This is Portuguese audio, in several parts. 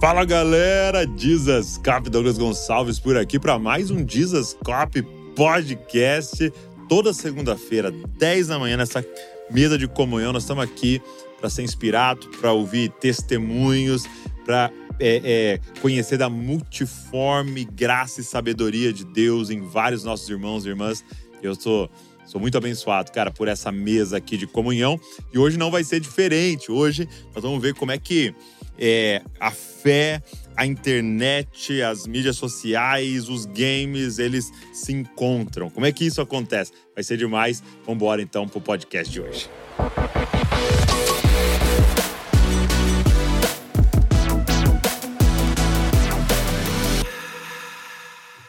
Fala galera, Jesus Cop Douglas Gonçalves por aqui para mais um Jesus Cop podcast. Toda segunda-feira, 10 da manhã, nessa mesa de comunhão, nós estamos aqui para ser inspirado, para ouvir testemunhos, para é, é, conhecer da multiforme graça e sabedoria de Deus em vários nossos irmãos e irmãs. Eu sou Sou muito abençoado, cara, por essa mesa aqui de comunhão. E hoje não vai ser diferente. Hoje nós vamos ver como é que é, a fé, a internet, as mídias sociais, os games, eles se encontram. Como é que isso acontece? Vai ser demais. Vamos embora então pro podcast de hoje.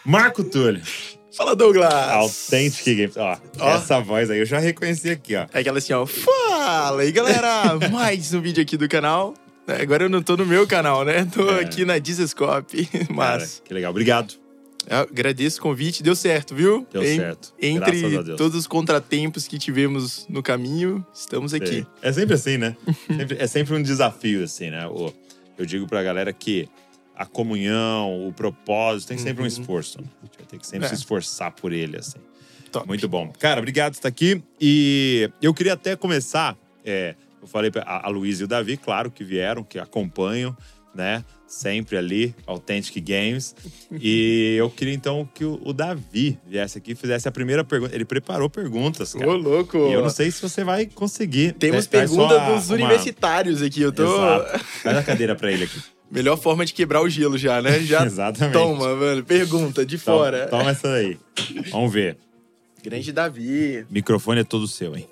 Marco Túlio. Fala, Douglas! Authentic Games. Ó, ó, essa voz aí eu já reconheci aqui, ó. É aquela assim, ó. Fala aí, galera! Mais um vídeo aqui do canal. É, agora eu não tô no meu canal, né? Tô é. aqui na Dizescope. Mas. Cara, que legal. Obrigado. Eu agradeço o convite, deu certo, viu? Deu em, certo. Entre todos os contratempos que tivemos no caminho, estamos aqui. É sempre assim, né? sempre, é sempre um desafio, assim, né? Eu digo pra galera que a comunhão, o propósito, tem sempre uhum. um esforço. Né? A gente vai ter que sempre é. se esforçar por ele, assim. Top. Muito bom. Cara, obrigado por estar aqui. E eu queria até começar. É, eu falei para a Luiz e o Davi, claro que vieram, que acompanham, né? Sempre ali, Authentic Games. E eu queria então que o, Davi viesse aqui e fizesse a primeira pergunta. Ele preparou perguntas, cara. Ô, louco! E eu não sei se você vai conseguir. Temos perguntas dos uma... universitários aqui. Eu tô. Exato. Faz a cadeira para ele aqui. Melhor forma de quebrar o gelo já, né? Já Exatamente. Toma, mano. Pergunta de fora. Toma, toma essa aí. Vamos ver. Grande Davi. Microfone é todo seu, hein?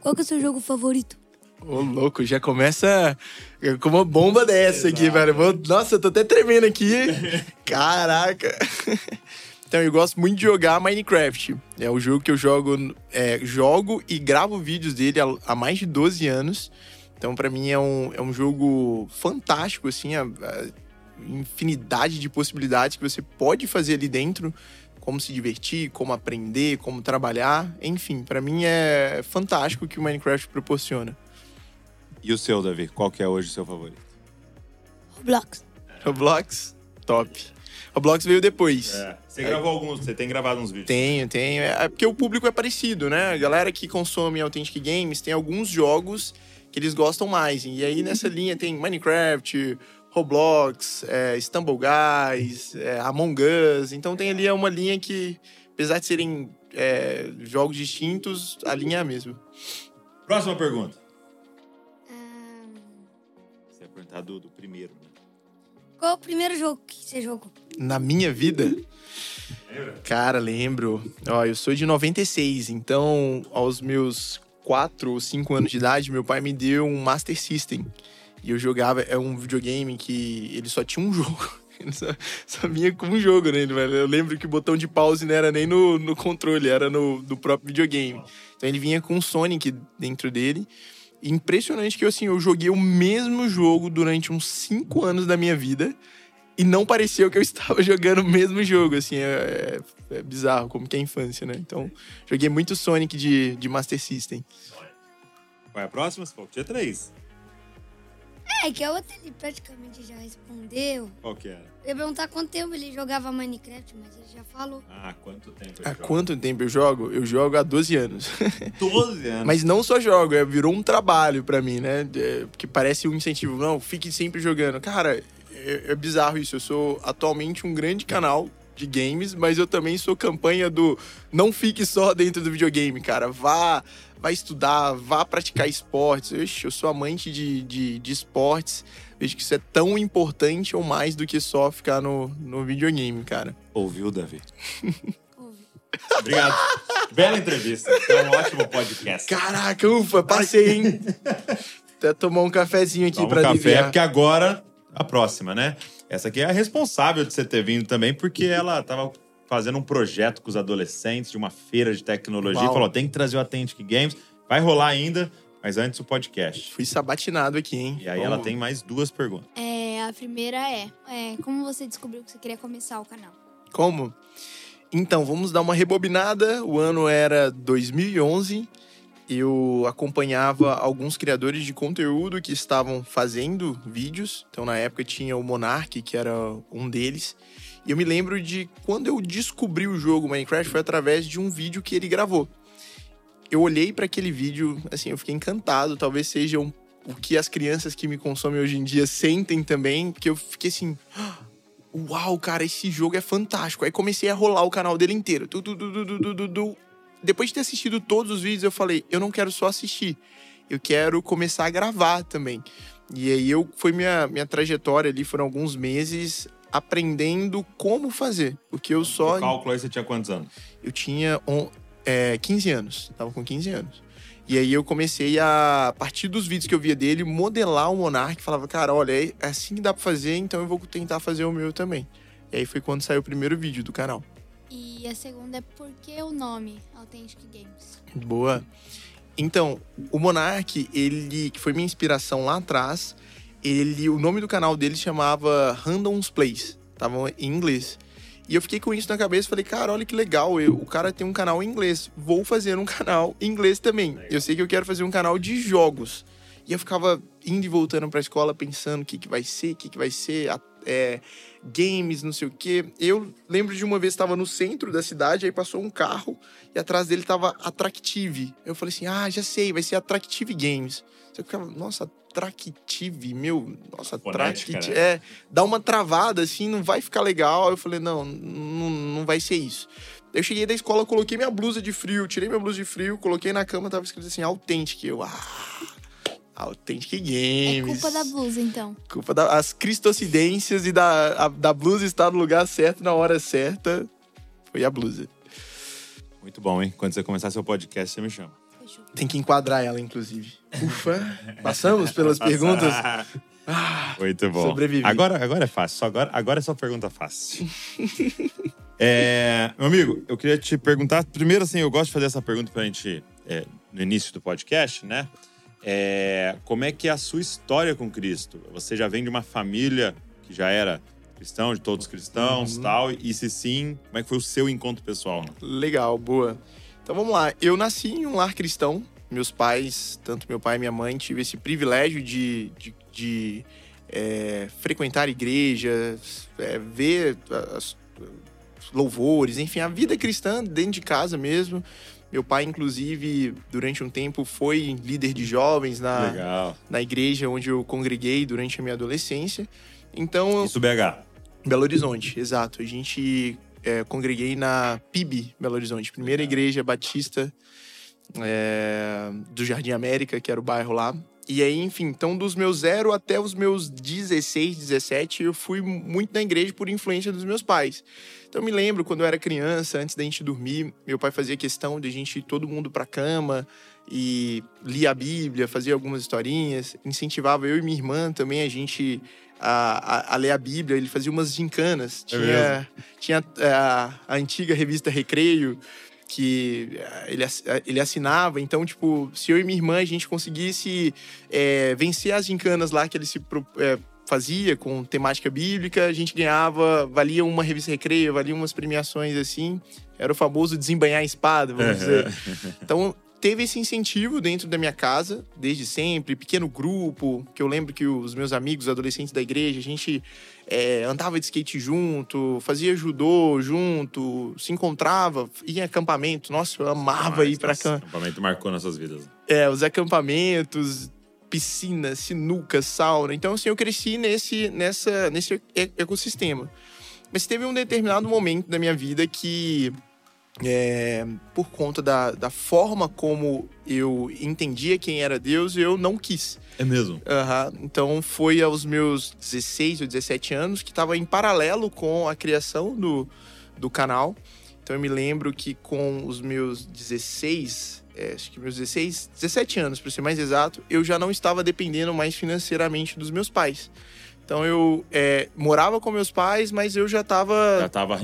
Qual que é o seu jogo favorito? Ô, louco, já começa com uma bomba dessa Exato. aqui, velho. Nossa, eu tô até tremendo aqui. Caraca. Então, eu gosto muito de jogar Minecraft. É o jogo que eu jogo, é, jogo e gravo vídeos dele há, há mais de 12 anos. Então, para mim, é um, é um jogo fantástico, assim, a, a, infinidade de possibilidades que você pode fazer ali dentro, como se divertir, como aprender, como trabalhar, enfim, para mim é fantástico o que o Minecraft proporciona. E o seu, Davi? Qual que é hoje o seu favorito? Roblox. Roblox? Top. Roblox veio depois. É. Você gravou alguns, você tem gravado uns vídeos? Tenho, tenho. É porque o público é parecido, né? A galera que consome Authentic Games tem alguns jogos que eles gostam mais. E aí nessa linha tem Minecraft, Roblox, é, Stumble Guys, é, Among Us. Então tem ali uma linha que, apesar de serem é, jogos distintos, a linha é a mesma. Próxima pergunta. Um... Você ia perguntar do, do primeiro, né? Qual o primeiro jogo que você jogou? Na minha vida? Lembra? Cara, lembro. Ó, eu sou de 96, então aos meus 4 ou 5 anos de idade, meu pai me deu um Master System. E eu jogava, é um videogame que ele só tinha um jogo. Ele só, só vinha com um jogo nele, velho. Eu lembro que o botão de pause não era nem no, no controle, era no, no próprio videogame. Então ele vinha com um Sonic dentro dele. impressionante que assim, eu joguei o mesmo jogo durante uns 5 anos da minha vida e não pareceu que eu estava jogando o mesmo jogo, assim, é, é, é bizarro como que é a infância, né? Então, joguei muito Sonic de, de Master System. É a próxima? Tinha três. É, que a outra ele praticamente já respondeu. Qual que era? Eu ia perguntar quanto tempo ele jogava Minecraft, mas ele já falou. Ah, quanto tempo Há quanto tempo eu jogo? Eu jogo há 12 anos. 12 anos? mas não só jogo, é, virou um trabalho para mim, né? É, porque parece um incentivo. Não, fique sempre jogando. Cara, é, é bizarro isso. Eu sou atualmente um grande canal de games, mas eu também sou campanha do não fique só dentro do videogame, cara. Vá, vá estudar, vá praticar esportes. Ixi, eu sou amante de, de, de esportes. Vejo que isso é tão importante ou mais do que só ficar no, no videogame, cara. Ouviu, Davi? Obrigado. Bela entrevista. É um ótimo podcast. Caraca, ufa, passei, hein? Até tomar um cafezinho aqui Toma pra um café, aliviar. porque agora a próxima, né? Essa aqui é a responsável de você ter vindo também, porque ela estava fazendo um projeto com os adolescentes de uma feira de tecnologia Uau. e falou: tem que trazer o Authentic Games. Vai rolar ainda, mas antes o podcast. Fui sabatinado aqui, hein? E aí Vamos. ela tem mais duas perguntas. É, a primeira é, é: como você descobriu que você queria começar o canal? Como? Então, vamos dar uma rebobinada. O ano era 2011 eu acompanhava alguns criadores de conteúdo que estavam fazendo vídeos. Então, na época, tinha o Monark, que era um deles. E eu me lembro de quando eu descobri o jogo Minecraft foi através de um vídeo que ele gravou. Eu olhei para aquele vídeo, assim, eu fiquei encantado. Talvez seja um, o que as crianças que me consomem hoje em dia sentem também, porque eu fiquei assim. "Ah, Uau, cara, esse jogo é fantástico. Aí comecei a rolar o canal dele inteiro. Tu, tu, tu. Depois de ter assistido todos os vídeos, eu falei: eu não quero só assistir, eu quero começar a gravar também. E aí eu foi minha, minha trajetória ali, foram alguns meses aprendendo como fazer. Porque eu só. O cálculo aí você tinha quantos anos? Eu tinha on, é, 15 anos. Tava com 15 anos. E aí eu comecei a, a partir dos vídeos que eu via dele, modelar o Monark. Falava, cara, olha, é assim que dá pra fazer, então eu vou tentar fazer o meu também. E aí foi quando saiu o primeiro vídeo do canal. E a segunda é por que o nome Authentic Games? Boa. Então, o Monark, ele, que foi minha inspiração lá atrás, ele, o nome do canal dele chamava Randoms Plays. Tava em inglês. E eu fiquei com isso na cabeça falei, cara, olha que legal, eu, o cara tem um canal em inglês, vou fazer um canal em inglês também. Eu sei que eu quero fazer um canal de jogos. E eu ficava indo e voltando pra escola pensando o que, que vai ser, o que, que vai ser, é, games, não sei o quê. Eu lembro de uma vez estava no centro da cidade, aí passou um carro e atrás dele tava Attractive. Eu falei assim, ah, já sei, vai ser Attractive Games. Eu ficava, nossa, Attractive, meu, nossa, Fonética, Attractive. né? É, dá uma travada assim, não vai ficar legal. Eu falei, não, não, não vai ser isso. Eu cheguei da escola, coloquei minha blusa de frio, tirei minha blusa de frio, coloquei na cama, tava escrito assim, Authentic. Eu, ah, Authentic É Games. culpa da blusa, então. Culpa das cristocidências e da, a- da blusa estar no lugar certo, na hora certa. Foi a blusa. Muito bom, hein? Quando você começar seu podcast, você me chama. Tem que enquadrar ela, inclusive. Ufa, passamos pelas perguntas. Ah, Muito bom. Sobrevivi. Agora, agora é fácil. Só agora, agora é só pergunta fácil. É, meu amigo, eu queria te perguntar. Primeiro, assim, eu gosto de fazer essa pergunta pra gente é, no início do podcast, né? É, como é que é a sua história com Cristo? Você já vem de uma família que já era cristão, de todos cristãos Uhum. tal? E se sim, como é que foi o seu encontro pessoal? legal, boa. Então vamos lá. Eu nasci em um lar cristão. Meus pais, tanto meu pai e minha mãe, tive esse privilégio de, de, de, é, frequentar igrejas, é, ver as- os louvores, enfim, a vida cristã dentro de casa mesmo. Meu pai, inclusive, durante um tempo foi líder de jovens na, Legal. na igreja onde eu congreguei durante a minha adolescência. Então, Isso BH. Belo Horizonte, exato. A gente é, congreguei na PIB Belo Horizonte, primeira igreja batista é, do Jardim América, que era o bairro lá. E aí, enfim, então dos meus zero até os meus 16, 17, eu fui muito na igreja por influência dos meus pais. Então eu me lembro quando eu era criança, antes da gente dormir, meu pai fazia questão de a gente ir todo mundo pra cama e lia a Bíblia, fazia algumas historinhas, incentivava eu e minha irmã também a gente a, a, a ler a Bíblia. Ele fazia umas gincanas. É Tinha, tinha é, a, a antiga revista Recreio que eh, ele, ass- ele assinava. Então, tipo, se eu e minha irmã a gente conseguisse é, vencer as gincanas lá que ele se é, fazia com temática bíblica, a gente ganhava, valia uma revista Recreio, valia umas premiações assim. Era o famoso desembanhar a espada, vamos dizer. Então, teve esse incentivo dentro da minha casa, desde sempre, pequeno grupo, que eu lembro que os meus amigos adolescentes da igreja, a gente é, andava de skate junto, fazia judô junto, se encontrava, ia em acampamento. Nossa, eu amava ir pra Nossa, acampamento. acampamento marcou nossas vidas. É, os acampamentos, piscina, sinuca, sauna. Então, assim, eu cresci nesse, nessa, nesse ecossistema. Mas teve um determinado momento da minha vida que, é, por conta da, da forma como eu entendia quem era Deus, eu não quis. É mesmo? Aham. Então foi aos meus 16 ou 17 anos que estava em paralelo com a criação do, do canal. Então eu me lembro que com os meus 16, é, acho que meus 16, 17 anos, para ser mais exato, eu já não estava dependendo mais financeiramente dos meus pais. Então eu é, morava com meus pais, mas eu já estava Já tava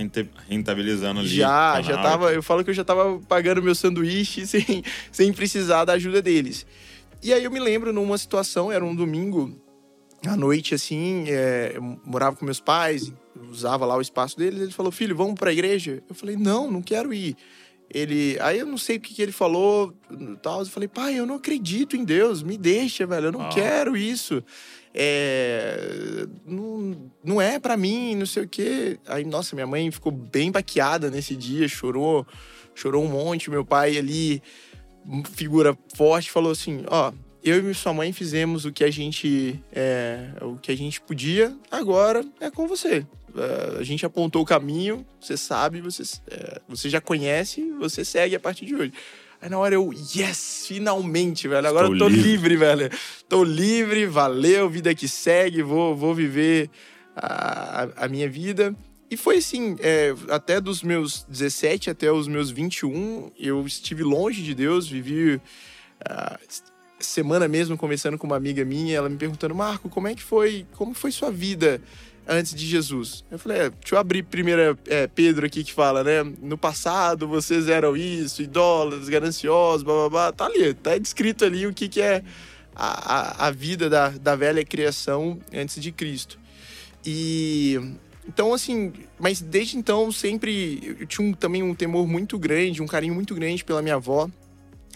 rentabilizando ali. já, já tava. Eu falo que eu já tava pagando meu sanduíche sem, sem precisar da ajuda deles. E aí eu me lembro numa situação, era um domingo à noite, assim, é, eu morava com meus pais, usava lá o espaço deles. Ele falou: Filho, vamos pra igreja? Eu falei: Não, não quero ir. Ele. Aí eu não sei o que, que ele falou. Tal, eu falei, pai, eu não acredito em Deus, me deixa, velho. Eu não Ah. quero isso. É, não, não é pra mim, não sei o quê. Aí, nossa, minha mãe ficou bem baqueada nesse dia, chorou, chorou um monte. Meu pai ali, figura forte, falou assim: ó, eu e sua mãe fizemos o que a gente é, o que a gente podia, agora é com você. É, a gente apontou o caminho, você sabe, você, é, você já conhece, você segue a partir de hoje. Aí na hora eu, yes, finalmente, velho. Agora Estou eu tô livre. livre, velho. Tô livre, valeu, vida que segue, vou, vou viver a, a- minha vida. E foi assim, é, até dos meus 17 até os meus 21, eu estive longe de Deus, vivi ah, semana mesmo conversando com uma amiga minha, ela me perguntando, Marco, como é que foi, como foi sua vida antes de Jesus? Eu falei, é, deixa eu abrir primeiro é, Pedro aqui que fala, né? No passado vocês eram isso, idólatras, gananciosos, blá blá blá. Tá ali, tá descrito ali o que, que é a, a, a vida da, da velha criação antes de Cristo. E então, assim, mas desde então sempre eu tinha um- também um temor muito grande, um carinho muito grande pela minha avó.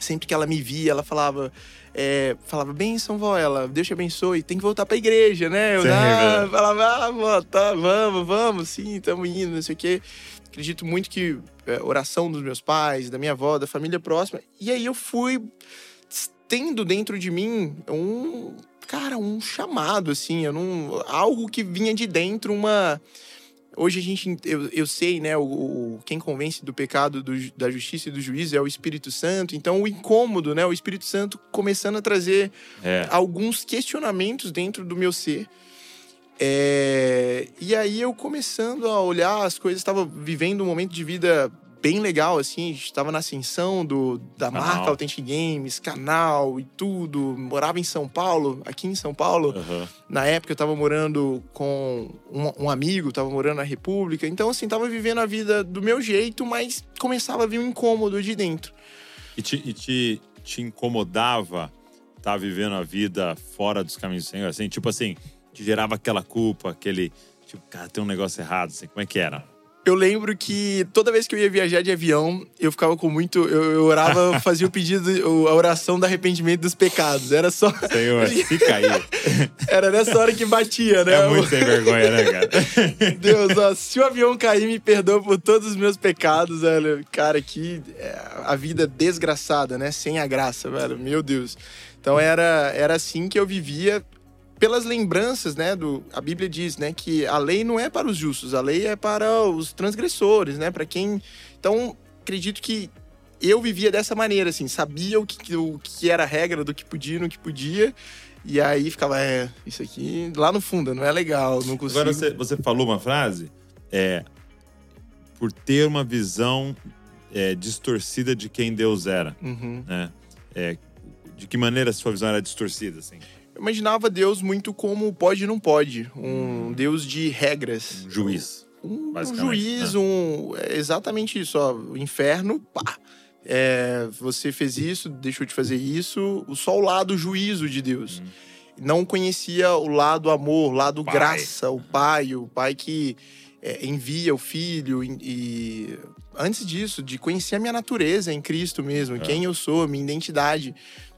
Sempre que ela me via, ela falava, é, falava, benção, vó, ela, Deus te abençoe, tem que voltar pra igreja, né? Eu Sim, ah, né? falava, ah, vó, tá, vamos, vamos, sim, estamos indo, não sei o quê. Acredito muito que é, oração dos meus pais, da minha avó, da família próxima. E aí eu fui tendo dentro de mim um, cara, um chamado, assim, eu não, algo que vinha de dentro, uma. Hoje a gente, eu, eu sei, né, o, o- quem convence do pecado, do da justiça e do juízo é o Espírito Santo. Então, o incômodo, né, o Espírito Santo começando a trazer É. alguns questionamentos dentro do meu ser. É, E aí eu começando a olhar as coisas, estava vivendo um momento de vida bem legal, assim, estava na ascensão do, da Canal. marca Authentic Games, canal e tudo. Morava em São Paulo, aqui em São Paulo. Aham. Na época eu tava morando com um, um amigo, tava morando na República. Então, assim, tava vivendo a vida do meu jeito, mas começava a vir um incômodo de dentro. E, te, e te, te incomodava estar vivendo a vida fora dos caminhos do Senhor? Assim, tipo assim, te gerava aquela culpa, aquele. Tipo, cara, tem um negócio errado, assim. Como é que era? Eu lembro que toda vez que eu ia viajar de avião, eu ficava com muito. Eu, eu orava, fazia o pedido, a oração do arrependimento dos pecados. Era só. Senhor, fica aí. Era nessa hora que batia, né? É muito sem vergonha, né, cara? Deus, ó, se o avião cair, me perdoa por todos os meus pecados, velho. Cara, que é, a vida desgraçada, né? Sem a graça, velho. Meu Deus. Então era, era assim que eu vivia pelas lembranças, né? Do, a Bíblia diz, né? Que a lei não é para os justos, a lei é para os transgressores, né? Para quem. Então, acredito que eu vivia dessa maneira, assim, sabia o que, o que era a regra, do que podia e no que podia. E aí ficava, é, isso aqui lá no fundo não é legal, não consigo. Agora, você, você falou uma frase, é, por ter uma visão é, distorcida de quem Deus era, Uhum. né? É, de que maneira a sua visão era distorcida, assim? Imaginava Deus muito como pode e não pode. Um Deus de regras. Um juiz. Um, um juiz, um. É exatamente isso, ó. O inferno, pá. É, você fez isso, deixou de fazer isso. Só o lado juízo de Deus. Não conhecia o lado amor, o lado Pai. graça, o pai, o pai que é, envia o filho. E, e antes disso, de conhecer a minha natureza em Cristo mesmo, quem eu sou, minha identidade.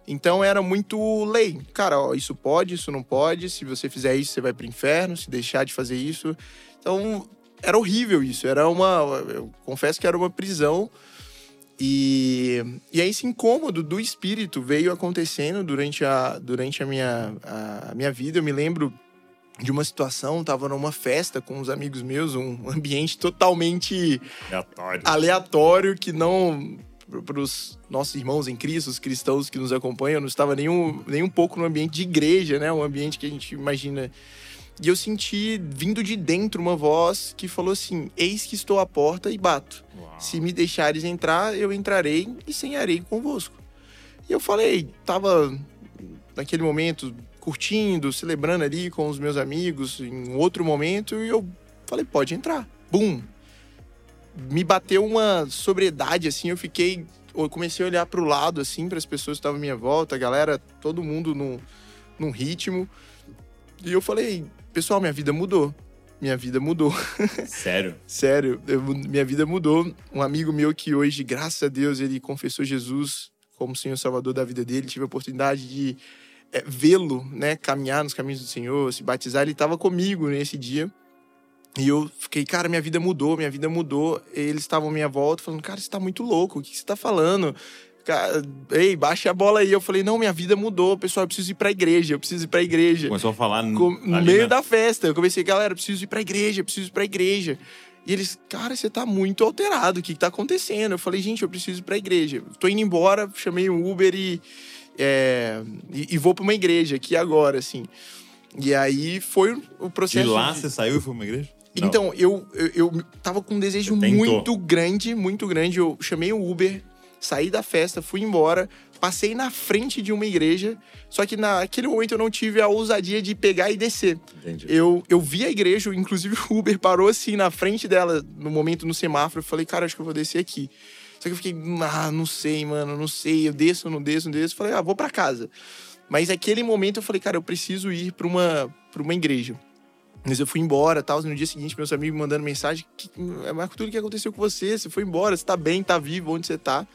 Então era muito lei. Cara, ó, isso pode, isso não pode. Se você fizer isso, você vai pro inferno. Se deixar de fazer isso. Então era horrível isso. Era uma. Eu confesso que era uma prisão. E, e aí esse incômodo do espírito veio acontecendo durante a, durante a, minha, a, a minha vida. Eu me lembro de uma situação, tava numa festa com uns amigos meus, um ambiente totalmente Aleatório. aleatório que não para os nossos irmãos em Cristo, os cristãos que nos acompanham, não estava nem um, nem um pouco no ambiente de igreja, né? Um ambiente que a gente imagina. E eu senti vindo de dentro uma voz que falou assim: Eis que estou à porta e bato. Uau. Se me deixares entrar, eu entrarei e cenharei convosco. E eu falei, tava naquele momento curtindo, celebrando ali com os meus amigos em outro momento, e eu falei, pode entrar. Bum! Me bateu uma sobriedade, assim, eu fiquei. Eu comecei a olhar pro lado, assim, para as pessoas que estavam à minha volta, a galera, todo mundo num, num ritmo. E eu falei, pessoal, minha vida mudou. minha vida mudou. Sério? Sério, eu- minha vida mudou. Um amigo meu que hoje, graças a Deus, ele confessou Jesus como Senhor Salvador da vida dele. Tive a oportunidade de é, vê-lo, né, caminhar nos caminhos do Senhor, se batizar. Ele estava comigo nesse dia. E eu fiquei, cara, minha vida mudou, minha vida mudou. Eles estavam à minha volta falando, cara, você tá muito louco, o que você tá falando? Cara, ei, baixa a bola aí. Eu falei, não, minha vida mudou, pessoal, eu preciso ir pra igreja, eu preciso ir pra igreja. Começou a falar no ali meio na- da festa. Eu comecei, galera, eu preciso ir pra igreja, eu preciso ir pra igreja. E eles, cara, você tá muito alterado, o que, que tá acontecendo? Eu falei, gente, eu preciso ir pra igreja. Tô indo embora, chamei um Uber e, é, e, e vou pra uma igreja aqui agora, assim. E aí foi o De processo. lá de- você saiu e foi pra uma igreja? Não. então, eu, eu, eu tava com um desejo muito grande, muito grande. Eu chamei o Uber, saí da festa, fui embora, passei na frente de uma igreja, só que naquele momento eu não tive a ousadia de pegar e descer. Entendi. Eu, eu vi a igreja, inclusive o Uber parou assim na frente dela, no momento no semáforo. Eu falei, cara, acho que eu vou descer aqui. Só que eu fiquei, ah, não sei, mano, não sei. Eu desço, não desço, não desço. Falei, ah, vou pra casa. Mas naquele momento eu falei, cara, eu preciso ir pra uma, pra uma igreja. Mas eu fui embora tal. No dia seguinte, meus amigos me mandando mensagem: que, Marco, tudo que aconteceu com você? Você foi embora, você tá bem, tá vivo, onde você tá?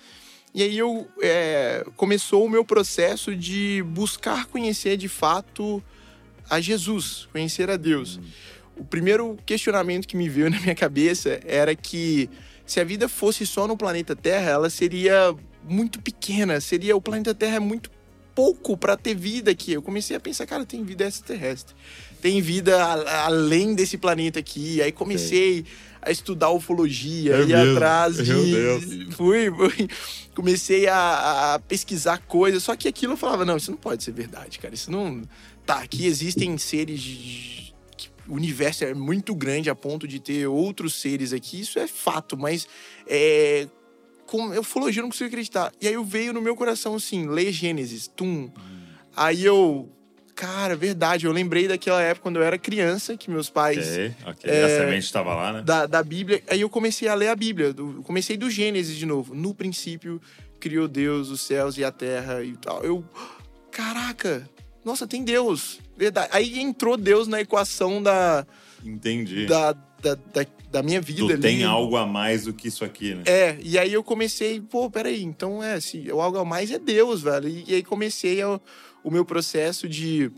E aí eu é, começou o meu processo de buscar conhecer de fato a Jesus, conhecer a Deus. O primeiro questionamento que me veio na minha cabeça era que se a vida fosse só no planeta Terra, ela seria muito pequena, seria o planeta Terra é muito pouco para ter vida aqui. Eu comecei a pensar, cara, tem vida extraterrestre. Tem vida a- além desse planeta aqui. Aí comecei a estudar ufologia, É ir mesmo? atrás de. Meu Deus. Fui, fui. Comecei a, a pesquisar coisas. Só que aquilo eu falava, não, isso não pode ser verdade, cara. Isso não. Tá, aqui existem seres. de- O universo é muito grande a ponto de ter outros seres aqui. Isso é fato, mas é, com ufologia eu não consigo acreditar. E aí eu veio no meu coração assim, ler Gênesis, tum. Aí eu, cara, verdade, eu lembrei daquela época quando eu era criança, que meus pais Ok, ok. É, A semente estava lá, né? da, da Bíblia. Aí eu comecei a ler a Bíblia. do- comecei do Gênesis de novo. No princípio criou Deus os céus e a terra e tal. Eu, caraca, nossa, tem Deus. Verdade. Aí entrou Deus na equação da, Entendi. da, da, da, da minha vida. Tu tem algo a mais do que isso aqui, né? É, e aí eu comecei, pô, peraí, então é, se o algo a mais é Deus, velho. E, e aí comecei a- o meu processo de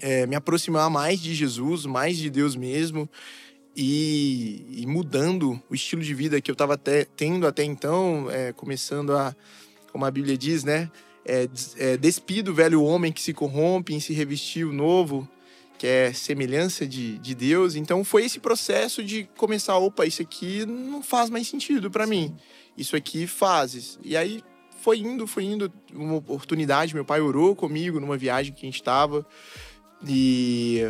é, me aproximar mais de Jesus, mais de Deus mesmo, e, e mudando o estilo de vida que eu tava até, tendo até então, é, começando a, como a Bíblia diz, né? É, é, despido o velho homem que se corrompe em se revestir o novo, que é semelhança de, de Deus. Então foi esse processo de começar, opa, isso aqui não faz mais sentido para mim. Isso aqui fazes. E aí foi indo, foi indo, uma oportunidade, meu pai orou comigo numa viagem que a gente estava. E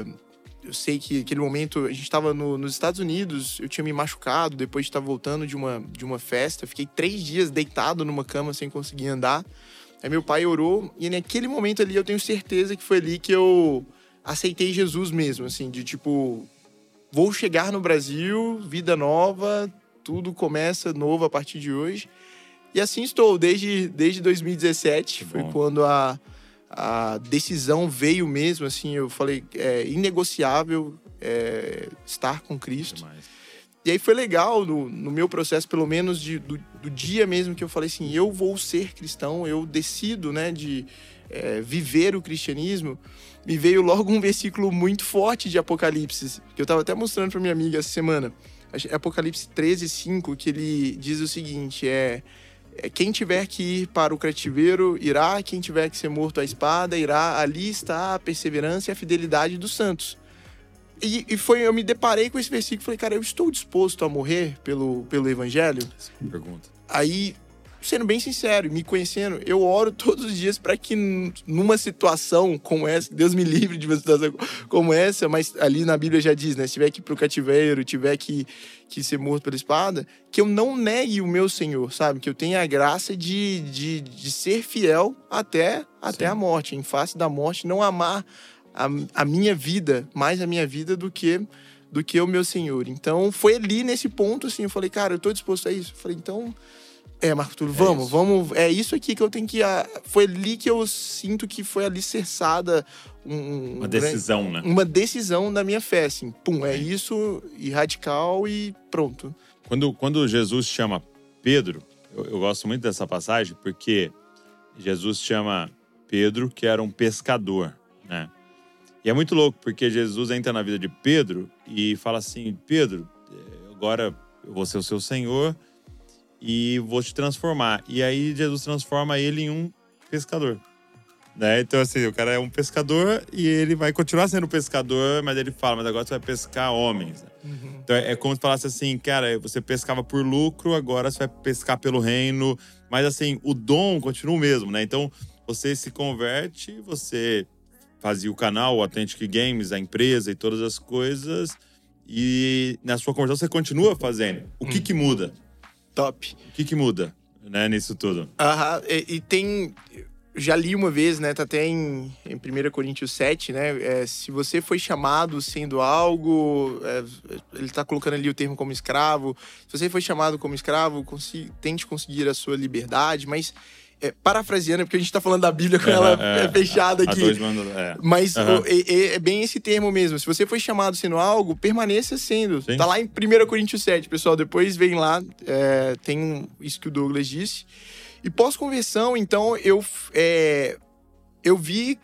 eu sei que aquele momento a gente estava no, nos Estados Unidos, eu tinha me machucado depois de estar voltando de uma, de uma festa. Fiquei três dias deitado numa cama sem conseguir andar. Aí meu pai orou e naquele momento ali eu tenho certeza que foi ali que eu aceitei Jesus mesmo, assim, de tipo, vou chegar no Brasil, vida nova, tudo começa novo a partir de hoje. E assim estou, desde, desde 2017, Que foi quando a, a decisão veio mesmo, assim, eu falei, é inegociável é, estar com Cristo. Demais. E aí foi legal no, no meu processo, pelo menos de- do, do dia mesmo que eu falei assim, eu vou ser cristão, eu decido, né, de é, viver o cristianismo. Me veio logo um versículo muito forte de Apocalipse, que eu tava até mostrando pra minha amiga essa semana. Apocalipse 13, 5, que ele diz o seguinte, é... é, Quem tiver que ir para o cativeiro irá, quem tiver que ser morto à espada irá. Ali está a perseverança e a fidelidade dos santos. E, e foi, eu me deparei com esse versículo e falei, cara, eu estou disposto a morrer pelo, pelo evangelho? Pergunta. Aí, sendo bem sincero, me conhecendo, eu oro todos os dias para que numa situação como essa, Deus me livre de uma situação como essa, mas ali na Bíblia já diz, né? Se tiver que ir pro cativeiro, tiver que, que ser morto pela espada, que eu não negue o meu Senhor, sabe? Que eu tenha a graça de, de, de ser fiel até, até Sim. a morte, em face da morte, não amar a, a minha vida, mais a minha vida do que do que o meu Senhor. Então, foi ali nesse ponto, assim, eu falei, cara, eu tô disposto a isso. Eu falei, então, É, Marco Túlio, vamos, isso. vamos. É isso aqui que eu tenho que. Foi ali que eu sinto que foi alicerçada um, Uma um decisão, né? grande- uma decisão da minha fé, assim. Pum, é isso, e radical e pronto. Quando, quando Jesus chama Pedro, eu, eu gosto muito dessa passagem porque Jesus chama Pedro, que era um pescador, né? E é muito louco, porque Jesus entra na vida de Pedro e fala assim: Pedro, eh, agora eu vou ser o seu Senhor e vou te transformar. E aí Jesus transforma ele em um pescador. Né? Então, assim, o cara é um pescador e ele vai continuar sendo pescador, mas ele fala, mas agora você vai pescar homens. né? Então é é como se falasse assim, cara, você pescava por lucro, agora você vai pescar pelo reino. Mas assim, o dom continua o mesmo, né? Então você se converte, você fazia o canal, o Authentic Games, a empresa e todas as coisas. E na sua conversão você continua fazendo. O que que muda? Top. O que que muda, né, nisso tudo? Aham, e, e tem. Já li uma vez, né? Tá até em, em 1 Coríntios 7, né? é, se você foi chamado sendo algo. é, ele tá colocando ali o termo como escravo. Se você foi chamado como escravo, consi- tente conseguir a sua liberdade, mas. É, parafraseando, porque a gente tá falando da Bíblia com ela É, é, fechada aqui. é. Mas o- é, é- é bem esse termo mesmo. Se você foi chamado sendo algo, permaneça sendo. Sim. Tá lá em 1 Coríntios 7, pessoal. Depois vem lá, é, tem isso que o Douglas disse. E pós-conversão, então, eu, é, eu vi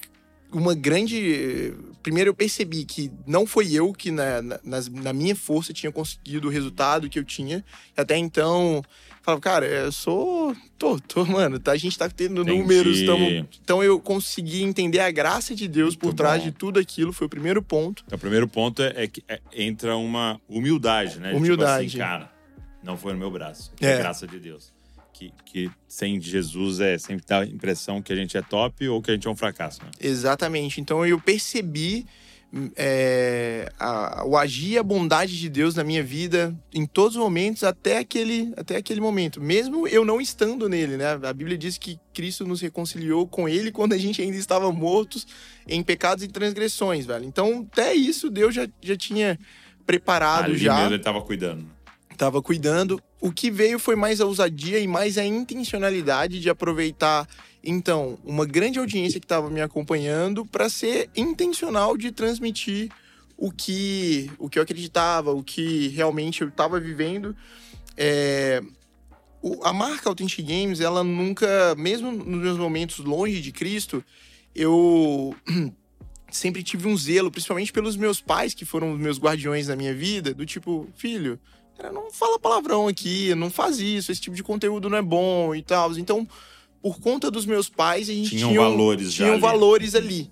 uma grande. Primeiro, eu percebi que não foi eu que, na, na, na minha força, tinha conseguido o resultado que eu tinha. Até então, falava, cara, eu sou. Tô, tô, mano, tá, a gente tá tendo Entendi. números. Tamo, então, eu consegui entender a graça de Deus por Muito trás bom. de tudo aquilo. Foi o primeiro ponto. Então, o primeiro ponto é, é que é- entra uma humildade, né? Humildade. Tipo assim, cara, não foi no meu braço. É, É. a graça de Deus. Que, que sem Jesus é sempre dá a impressão que a gente é top ou que a gente é um fracasso. Né? Exatamente. Então eu percebi é, a- o agir e a bondade de Deus na minha vida em todos os momentos até aquele, até aquele momento. Mesmo eu não estando nele, né? A Bíblia diz que Cristo nos reconciliou com ele quando a gente ainda estava mortos em pecados e transgressões, velho. Então até isso Deus já, já tinha preparado Ali já mesmo ele tava cuidando. estava cuidando. O que veio foi mais a ousadia e mais a intencionalidade de aproveitar, então, uma grande audiência que estava me acompanhando para ser intencional de transmitir o que, o que eu acreditava, o que realmente eu estava vivendo. É, o- a marca Authentic Games, ela nunca, mesmo nos meus momentos longe de Cristo, eu sempre tive um zelo, principalmente pelos meus pais, que foram os meus guardiões na minha vida, do tipo, filho, não fala palavrão aqui, não faz isso, esse tipo de conteúdo não é bom e tal. Então, por conta dos meus pais, a gente Tinham tinha valores já tinham ali. valores ali.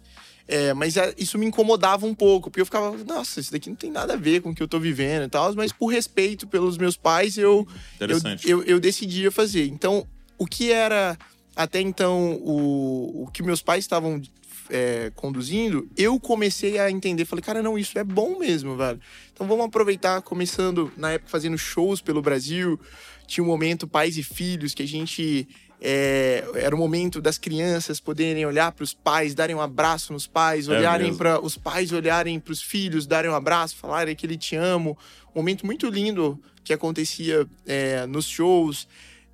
É, mas isso me incomodava um pouco, porque eu ficava, nossa, isso daqui não tem nada a ver com o que eu tô vivendo e tal, mas por respeito pelos meus pais, eu, eu, eu, eu decidia fazer. Então, o que era até então o, o que meus pais estavam é, conduzindo, eu comecei a entender. Falei, cara, não, isso é bom mesmo, velho. Então vamos aproveitar, começando na época fazendo shows pelo Brasil. Tinha um momento pais e filhos que a gente. É, era o momento das crianças poderem olhar para os pais, darem um abraço nos pais, É olharem para os pais olharem para os filhos, darem um abraço, falarem que ele te amo. Um momento muito lindo que acontecia é, nos shows.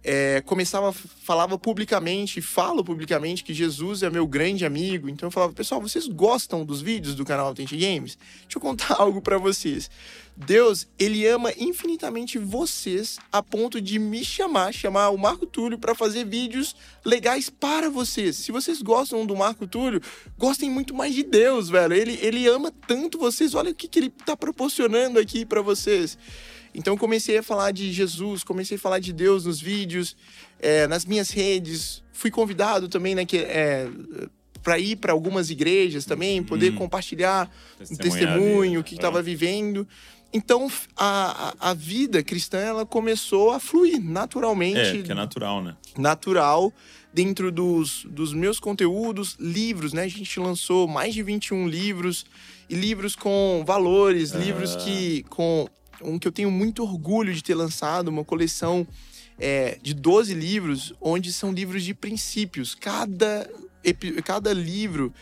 É, começava, falava publicamente, falo publicamente que Jesus é meu grande amigo. Então eu falava, pessoal, vocês gostam dos vídeos do canal Authentic Games? Deixa eu contar algo pra vocês. Deus, ele ama infinitamente vocês a ponto de me chamar, chamar o Marco Túlio pra fazer vídeos legais para vocês. Se vocês gostam do Marco Túlio, gostem muito mais de Deus, velho. Ele, ele ama tanto vocês. Olha o que, que ele tá proporcionando aqui pra vocês. Então eu comecei a falar de Jesus, comecei a falar de Deus nos vídeos, é, nas minhas redes. Fui convidado também né, que, é, para ir para algumas igrejas também, poder Hum. compartilhar um testemunho, o que estava vivendo. Então a, a, vida cristã ela começou a fluir naturalmente, É, que é natural, né? natural dentro dos, dos meus conteúdos, livros, né? A gente lançou mais de 21 livros e livros com valores, Ah. livros que com um que eu tenho muito orgulho de ter lançado, uma coleção é, de 12 livros, onde são livros de princípios. Cada, cada livro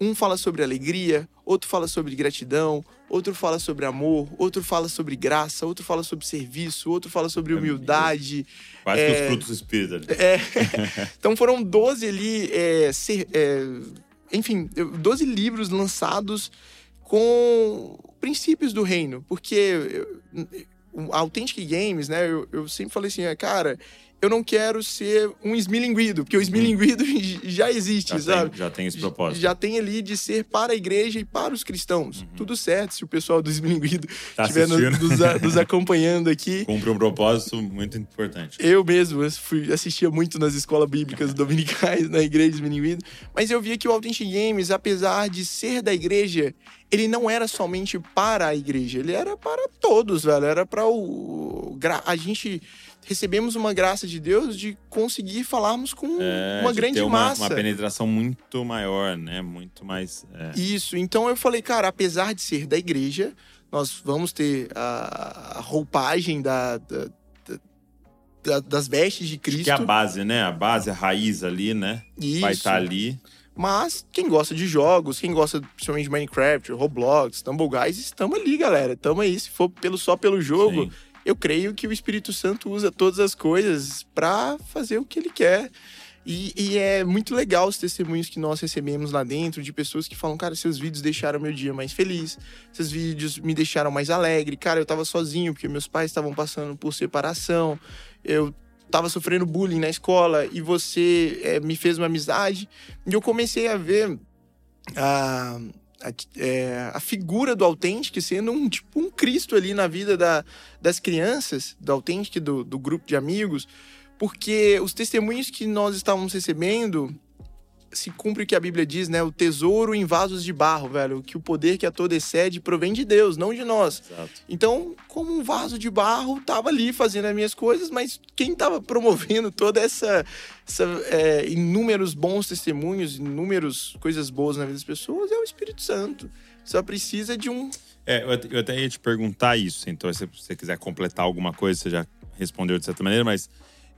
Um fala sobre alegria, outro fala sobre gratidão, outro fala sobre amor, outro fala sobre graça, outro fala sobre serviço, outro fala sobre humildade. Quase É. que os frutos do espírito ali. É. então foram 12 ali, é, ser- é, enfim, eu- 12 livros lançados com princípios do reino. Porque eu- a Authentic Games, né, eu, eu sempre falei assim, é, cara, eu não quero ser um esmilinguido, porque o esmilinguido já existe, Já sabe? tem, já tem esse propósito. Já tem ali de ser para a igreja e para os cristãos. Tudo certo, se o pessoal do Esmilinguido Uhum. Tá estiver nos, nos acompanhando aqui. Cumpre um propósito muito importante. Eu mesmo eu fui, assistia muito nas escolas bíblicas dominicais, na igreja Esmilinguido. Mas eu via que o Authentic Games, apesar de ser da igreja, ele não era somente para a igreja, ele era para todos, velho. Era para o. A gente recebemos uma graça de Deus de conseguir falarmos com É, uma de grande uma, massa. uma penetração muito maior, né? Muito mais. é. Isso, então eu falei, cara, apesar de ser da igreja, nós vamos ter a, a roupagem da, da- da- da- das vestes de Cristo. Que é a base, né? A base, a raiz ali, né? Isso. Vai estar ali. Mas quem gosta de jogos, quem gosta principalmente de Minecraft, Roblox, Tumble Guys, estamos ali, galera. Estamos aí. Se for pelo, só pelo jogo, Sim. Eu creio que o Espírito Santo usa todas as coisas para fazer o que ele quer. E, e é muito legal os testemunhos que nós recebemos lá dentro de pessoas que falam, cara, seus vídeos deixaram meu dia mais feliz, seus vídeos me deixaram mais alegre. Cara, eu tava sozinho porque meus pais estavam passando por separação, eu tava sofrendo bullying na escola e você eh, me fez uma amizade. E eu comecei a ver a, a, é, a figura do Authentic sendo um tipo um Cristo ali na vida da, das crianças, do Authentic, do, do grupo de amigos, porque os testemunhos que nós estávamos recebendo se cumpre o que a Bíblia diz, né? O tesouro em vasos de barro, velho. Que o poder que a todo excede provém de Deus, não de nós. Exato. Então, como um vaso de barro, tava ali fazendo as minhas coisas, mas quem tava promovendo toda essa, essa é, inúmeros bons testemunhos, inúmeras coisas boas na vida das pessoas é o Espírito Santo. Só precisa de um. É, eu até- eu até ia te perguntar isso, então se você quiser completar alguma coisa, você já respondeu de certa maneira, mas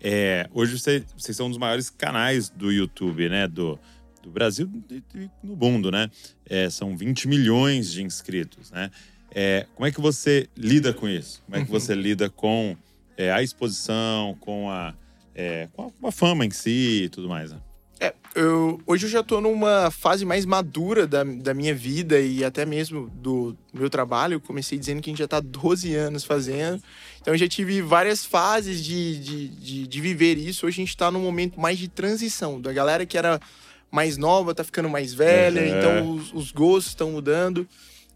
é, hoje você, vocês são um dos maiores canais do YouTube, né? Do, do Brasil e no mundo, né? É, são 20 milhões de inscritos, né? É, como é que você lida com isso? Como é que Uhum. você lida com é, a exposição, com a, é, com a, com a fama em si e tudo mais? Né? É, eu, hoje eu já tô numa fase mais madura da, da minha vida e até mesmo do meu trabalho. Eu comecei dizendo que a gente já tá 12 anos fazendo. Então eu já tive várias fases de, de, de, de viver isso. Hoje a gente tá num momento mais de transição. Da galera que era mais nova, tá ficando mais velha, Uhum. então os, os gostos estão mudando.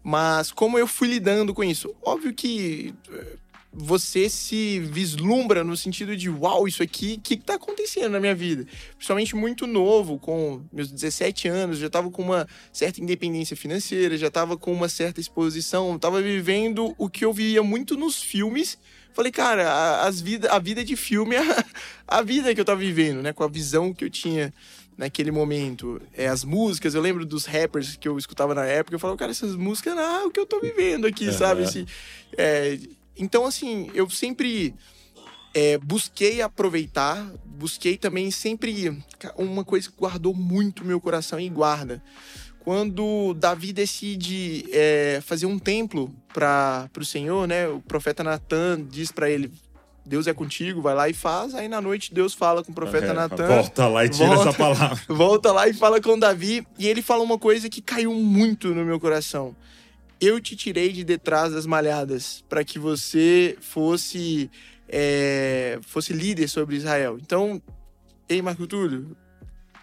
Mas como eu fui lidando com isso? Óbvio que você se vislumbra no sentido de uau, isso aqui, o que, que tá acontecendo na minha vida? Principalmente muito novo, com meus 17 anos, já tava com uma certa independência financeira, já tava com uma certa exposição, tava vivendo o que eu via muito nos filmes. Falei, cara, a, as vida, a vida de filme é a, a vida que eu tava vivendo, né? Com a visão que eu tinha naquele momento. É, as músicas, eu lembro dos rappers que eu escutava na época, eu falava, cara, essas músicas não é o que eu tô vivendo aqui, Aham. sabe? Esse, é, então, assim, eu sempre é, busquei aproveitar, busquei também sempre. Uma coisa que guardou muito meu coração e guarda. Quando Davi decide é, fazer um templo para o Senhor, né? O profeta Natan diz para ele: Deus é contigo, vai lá e faz. Aí na noite Deus fala com o profeta É, Natan Volta lá e tira Volta. essa palavra. volta lá e fala com Davi. E ele fala uma coisa que caiu muito no meu coração. Eu te tirei de detrás das malhadas para que você fosse é, fosse líder sobre Israel. Então, ei, Marco Túlio,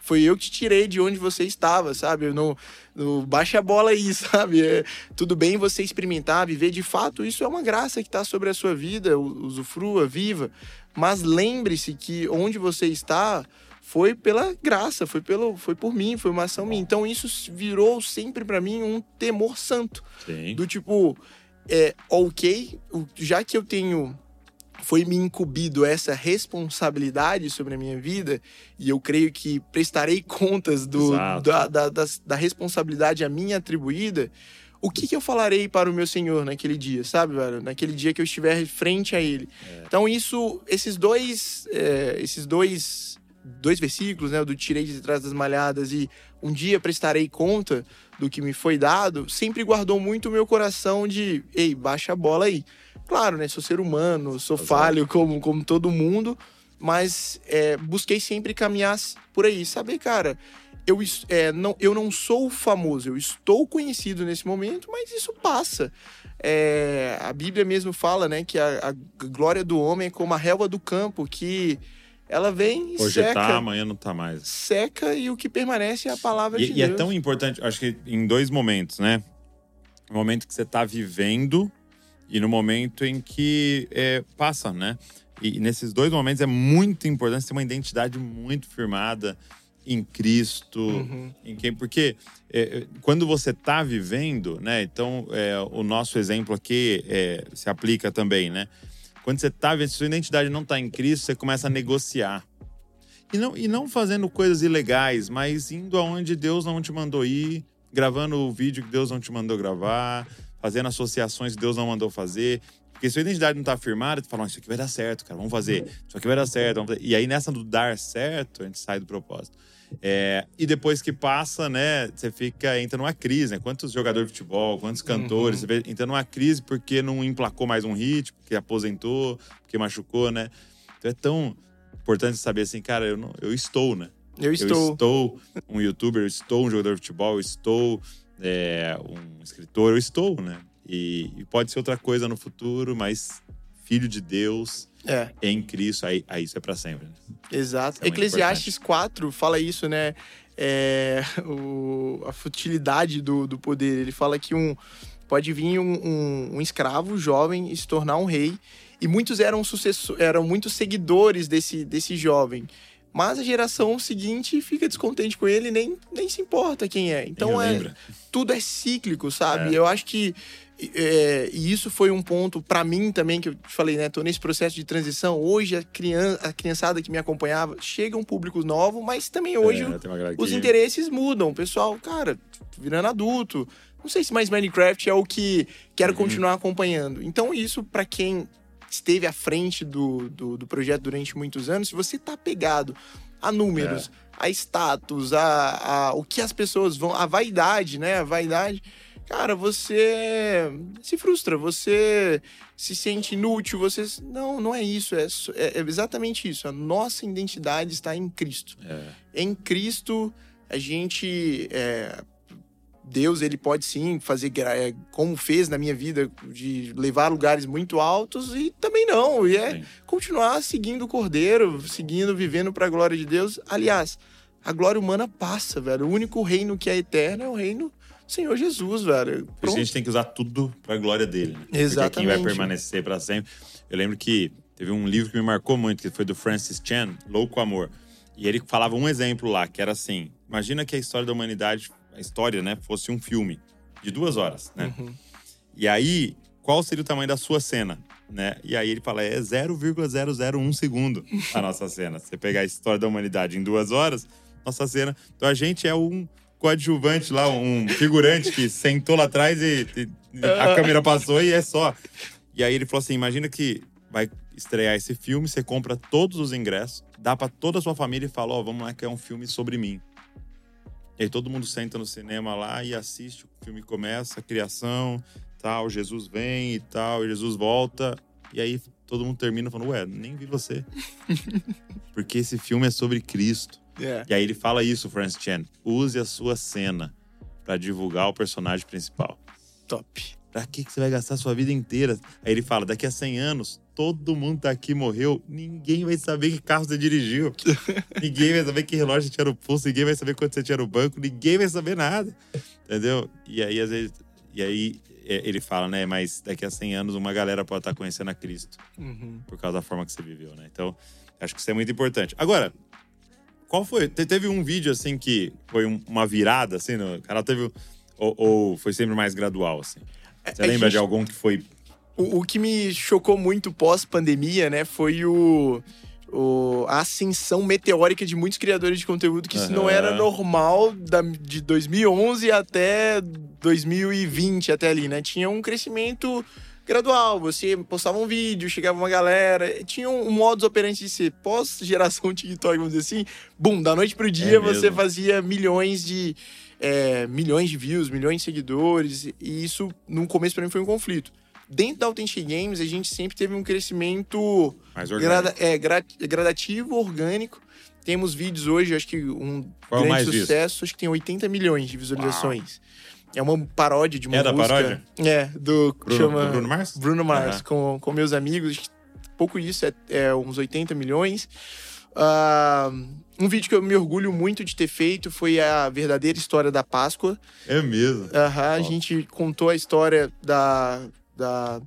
foi eu que te tirei de onde você estava, sabe? Eu não, não baixa a bola aí, sabe? É, tudo bem você experimentar, viver de fato, isso é uma graça que está sobre a sua vida, usufrua, viva. Mas lembre-se que onde você está foi pela graça, foi, pelo, foi por mim, foi uma ação minha. Então isso virou sempre para mim um temor santo. Sim. Do tipo, é, ok, já que eu tenho. Foi me incumbido essa responsabilidade sobre a minha vida, e eu creio que prestarei contas do, da, da, das- da responsabilidade a mim atribuída. O que, que eu falarei para o meu Senhor naquele dia, sabe, velho? Naquele dia que eu estiver frente a Ele. Então, isso, esses dois, é, esses dois, dois versículos, né? o Do tirei de trás das malhadas e um dia prestarei conta do que me foi dado, sempre guardou muito o meu coração de, ei, baixa a bola aí. Claro, né? Sou ser humano, sou Exato. falho como, como todo mundo, mas é, busquei sempre caminhar por aí. Saber, cara, eu, é, não, eu não sou famoso, eu estou conhecido nesse momento, mas isso passa. É, a Bíblia mesmo fala, né, que a, a glória do homem é como a relva do campo, que ela vem e Hoje seca, tá, amanhã não tá mais. seca e o que permanece é a palavra de E, e é Deus. tão importante, acho que em dois momentos, né? O momento que você tá vivendo e no momento em que é, passa, né? E nesses dois momentos é muito importante ter uma identidade muito firmada em Cristo, Uhum. em quem, porque é, é, quando você tá vivendo, né? Então é, o nosso exemplo aqui é, se aplica também, né? Quando você tá se sua identidade não tá em Cristo, você começa a negociar. E não, e não fazendo coisas ilegais, mas indo aonde Deus não te mandou ir, gravando o vídeo que Deus não te mandou gravar, fazendo associações que Deus não mandou fazer. Porque se a identidade não tá firmada, tu fala, "Não, isso aqui vai dar certo, cara, vamos fazer. Isso aqui vai dar certo. Vamos fazer. E aí, nessa do dar certo, a gente sai do propósito. É, e depois que passa, né, você fica, entra numa crise, né? Quantos jogadores de futebol, quantos cantores, você vê, entra numa crise porque não emplacou mais um hit, porque aposentou, porque machucou, né? Então é tão importante saber assim, cara, eu, não, eu estou, né? Eu Eu estou. estou um youtuber, eu estou um jogador de futebol, eu estou é, um escritor, eu estou, né? E, e pode ser outra coisa no futuro, mas filho de Deus É, em Cristo, aí, aí isso é pra sempre. né? exato. É Eclesiastes 4 fala isso, né? É, o- a futilidade do, do poder. Ele fala que um pode vir um, um- um escravo jovem e se tornar um rei. E muitos eram sucessor, eram muitos seguidores desse, desse jovem. Mas a geração seguinte fica descontente com ele e nem, nem se importa quem é. Então é, lembra. tudo é cíclico, sabe? É. Eu acho que é, e isso foi um ponto pra mim também que eu te falei, né? Tô nesse processo de transição. Hoje a criança, a criançada que me acompanhava chega um público novo, mas também hoje É, os interesses mudam. O pessoal, cara, virando adulto. Não sei se mais Minecraft é o que quero Uhum. continuar acompanhando. Então isso pra quem esteve à frente do, do, do projeto durante muitos anos, se você tá pegado a números, É. a status, a, a o que as pessoas vão, a vaidade, né? A vaidade, cara, você se frustra, você se sente inútil, você não, não é isso, é, é- é exatamente isso. A nossa identidade está em Cristo. É. Em Cristo a gente é, Deus ele pode sim fazer é, como fez na minha vida de levar a lugares muito altos e também não e é Sim. continuar seguindo o Cordeiro, seguindo, vivendo para a glória de Deus. Aliás, a glória humana passa, velho. O único reino que é eterno é o reino do Senhor Jesus, velho. Por isso a gente tem que usar tudo pra glória dele. Né? Porque é quem Exatamente. vai permanecer pra sempre. Eu lembro que teve um livro que me marcou muito, que foi do Francis Chan, Louco Amor. E ele falava um exemplo lá, que era assim: imagina que a história da humanidade, a história, né, fosse um filme de duas horas, né? Uhum. E aí, qual seria o tamanho da sua cena? Né? E aí ele fala, é 0,001 segundo a nossa cena. Você pegar a história da humanidade em duas horas, nossa cena. Então a gente é um coadjuvante lá, um figurante que sentou lá atrás e, e a câmera passou e é só. E aí ele falou assim: imagina que vai estrear esse filme, você compra todos os ingressos, dá pra toda a sua família e fala: Ó, vamos lá, que é um filme sobre mim. E aí todo mundo senta no cinema lá e assiste, o filme começa, a criação, tal, Jesus vem e tal, e Jesus volta. E aí todo mundo termina falando, ué, nem vi você. Porque esse filme é sobre Cristo. É. E aí ele fala isso, Francis Chan. Use a sua cena pra divulgar o personagem principal. Top. Pra que, que você vai gastar a sua vida inteira? Aí ele fala, daqui a 100 anos, todo mundo tá aqui morreu, ninguém vai saber que carro você dirigiu. ninguém vai saber que relógio você tinha no pulso, ninguém vai saber quanto você tinha no banco, ninguém vai saber nada. Entendeu? E aí, às vezes, e aí é, ele fala, né? Mas daqui a 100 anos uma galera pode estar conhecendo a Cristo Uhum. por causa da forma que você viveu, né? Então, acho que isso é muito importante. Agora, qual foi? Te- Teve um vídeo assim que foi um- uma virada, assim, no canal? Teve. Ou, ou foi sempre mais gradual, assim? Você A lembra gente- de algum que foi. O, o que me chocou muito pós-pandemia, né, foi o, o- a ascensão meteórica de muitos criadores de conteúdo, que isso não era normal da- de 2011 até 2020, até ali, né? Tinha um crescimento gradual. Você postava um vídeo, chegava uma galera. Tinha um, um modus operandi de ser pós-geração TikTok, vamos dizer assim. Bum, da noite pro dia É você fazia milhões de. é, milhões de views, milhões de seguidores. E isso, no começo, pra mim, foi um conflito. Dentro da Authentic Games, a gente sempre teve um crescimento grada- é, gra- gradativo, orgânico. Temos vídeos hoje, acho que um Qual é grande mais visto? sucesso, acho que tem 80 milhões de visualizações. É uma paródia de uma É da música. paródia? É, do Bruno, chama do Bruno Mars? Bruno Mars, Aham. com, com meus amigos. Pouco isso, é, é uns 80 milhões. Ah, um vídeo que eu me orgulho muito de ter feito foi a verdadeira história da Páscoa. É mesmo. Aham, a gente contou a história da, da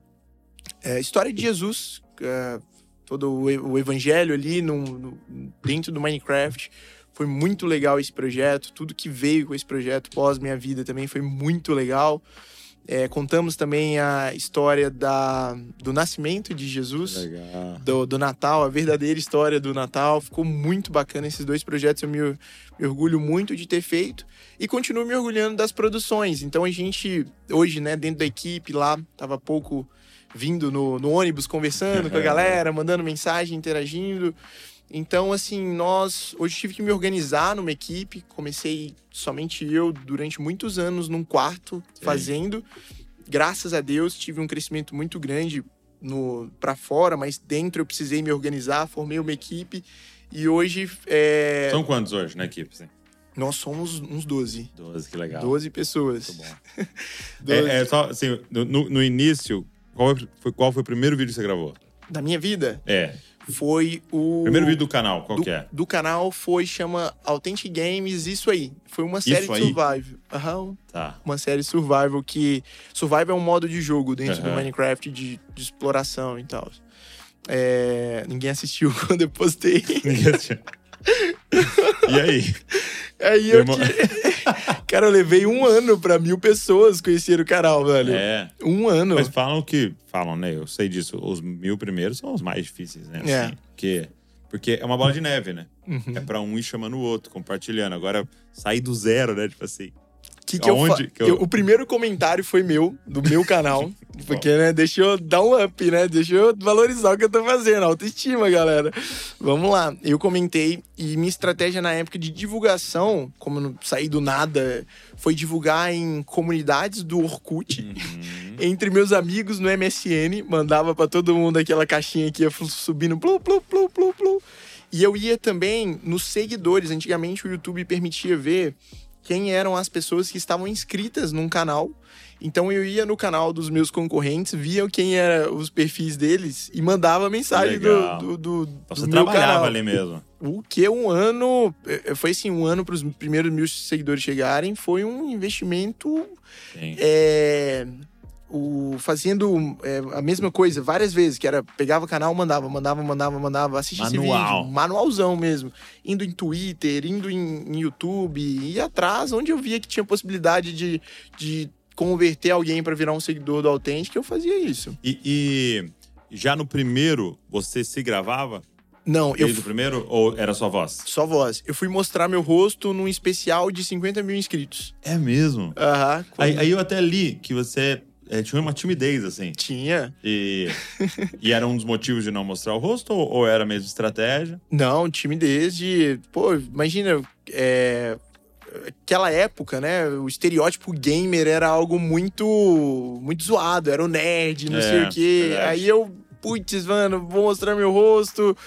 é, história de Jesus, é, todo o, evangelho ali no, no- dentro do Minecraft. Foi muito legal esse projeto, tudo que veio com esse projeto pós minha vida também foi muito legal. É, contamos também a história da, do nascimento de Jesus do, do Natal, a verdadeira história do Natal. Ficou muito bacana esses dois projetos, eu me, me orgulho muito de ter feito e continuo me orgulhando das produções. Então a gente, hoje, né, dentro da equipe lá, tava pouco vindo no, no ônibus, conversando com a galera, mandando mensagem, interagindo. Então, assim, nós. Hoje tive que me organizar numa equipe. Comecei somente eu durante muitos anos num quarto Sim. fazendo. Graças a Deus, tive um crescimento muito grande no para fora, mas dentro eu precisei me organizar, formei uma equipe e hoje é, São quantos hoje na equipe? Sim? nós somos uns 12. 12, que legal. 12 pessoas. Muito bom. 12. É, é só, assim, no, no- início, qual foi, qual foi o primeiro vídeo que você gravou? Da minha vida É. foi o Primeiro vídeo do canal, qual do, que é? do canal foi chama Authentic Games, isso aí. Foi uma série Isso de survival. Aham, Tá. uma série survival que survival é um modo de jogo dentro do Aham. Minecraft de, de exploração e tal. É, ninguém assistiu quando eu postei. Ninguém assistiu. e aí? Aí eu que- Cara, eu levei um ano pra mil pessoas conhecerem o canal, velho. É. Um ano. Mas falam que. Falam, né? Eu sei disso. Os mil primeiros são os mais difíceis, né? É. Assim, porque, porque é uma bola de neve, né? Uhum. É pra um ir chamando o outro, compartilhando. Agora, sair do zero, né? Tipo assim. Que que eu fa- Aonde que eu- eu- o primeiro comentário foi meu, do meu canal. porque, né, deixa eu dar um up, né? Deixa eu valorizar o que eu tô fazendo. Autoestima, galera. Vamos lá. Eu comentei e minha estratégia na época de divulgação, como eu não saí do nada, foi divulgar em comunidades do Orkut. Uhum. Entre meus amigos no MSN, mandava pra todo mundo aquela caixinha que ia subindo, plu, plu, plu, plu, plu. E eu ia também nos seguidores. Antigamente o YouTube permitia ver quem eram as pessoas que estavam inscritas num canal. Então eu ia no canal dos meus concorrentes, via quem eram os perfis deles e mandava mensagem do, Legal. do, do, do Você meu trabalhava canal. ali mesmo. O que um ano, eh, foi assim, um ano para os primeiros mil seguidores chegarem, foi um investimento Sim. é, o, fazendo é, a mesma coisa várias vezes, que era pegava o canal, mandava, mandava, mandava, mandava, assistia esse Manual. vídeo, manualzão mesmo. Indo em Twitter, indo em, em YouTube, ia atrás, onde eu via que tinha possibilidade de, de converter alguém para virar um seguidor do Authentic, eu fazia isso. E, e já no primeiro, você se gravava? Não, eu Desde o primeiro? Ou era só voz? só voz. Eu fui mostrar meu rosto num especial de 50 mil inscritos. É mesmo. Aham. Aí, aí eu até li que você é, tinha uma timidez, assim. Tinha. E, e era um dos motivos de não mostrar o rosto? Ou, ou era mesmo estratégia? Não, timidez de. Pô, imagina. É, aquela época, né? O estereótipo gamer era algo muito. muito zoado. Era o nerd, não É, sei o quê. verdade. Aí eu. Putz, mano, vou mostrar meu rosto.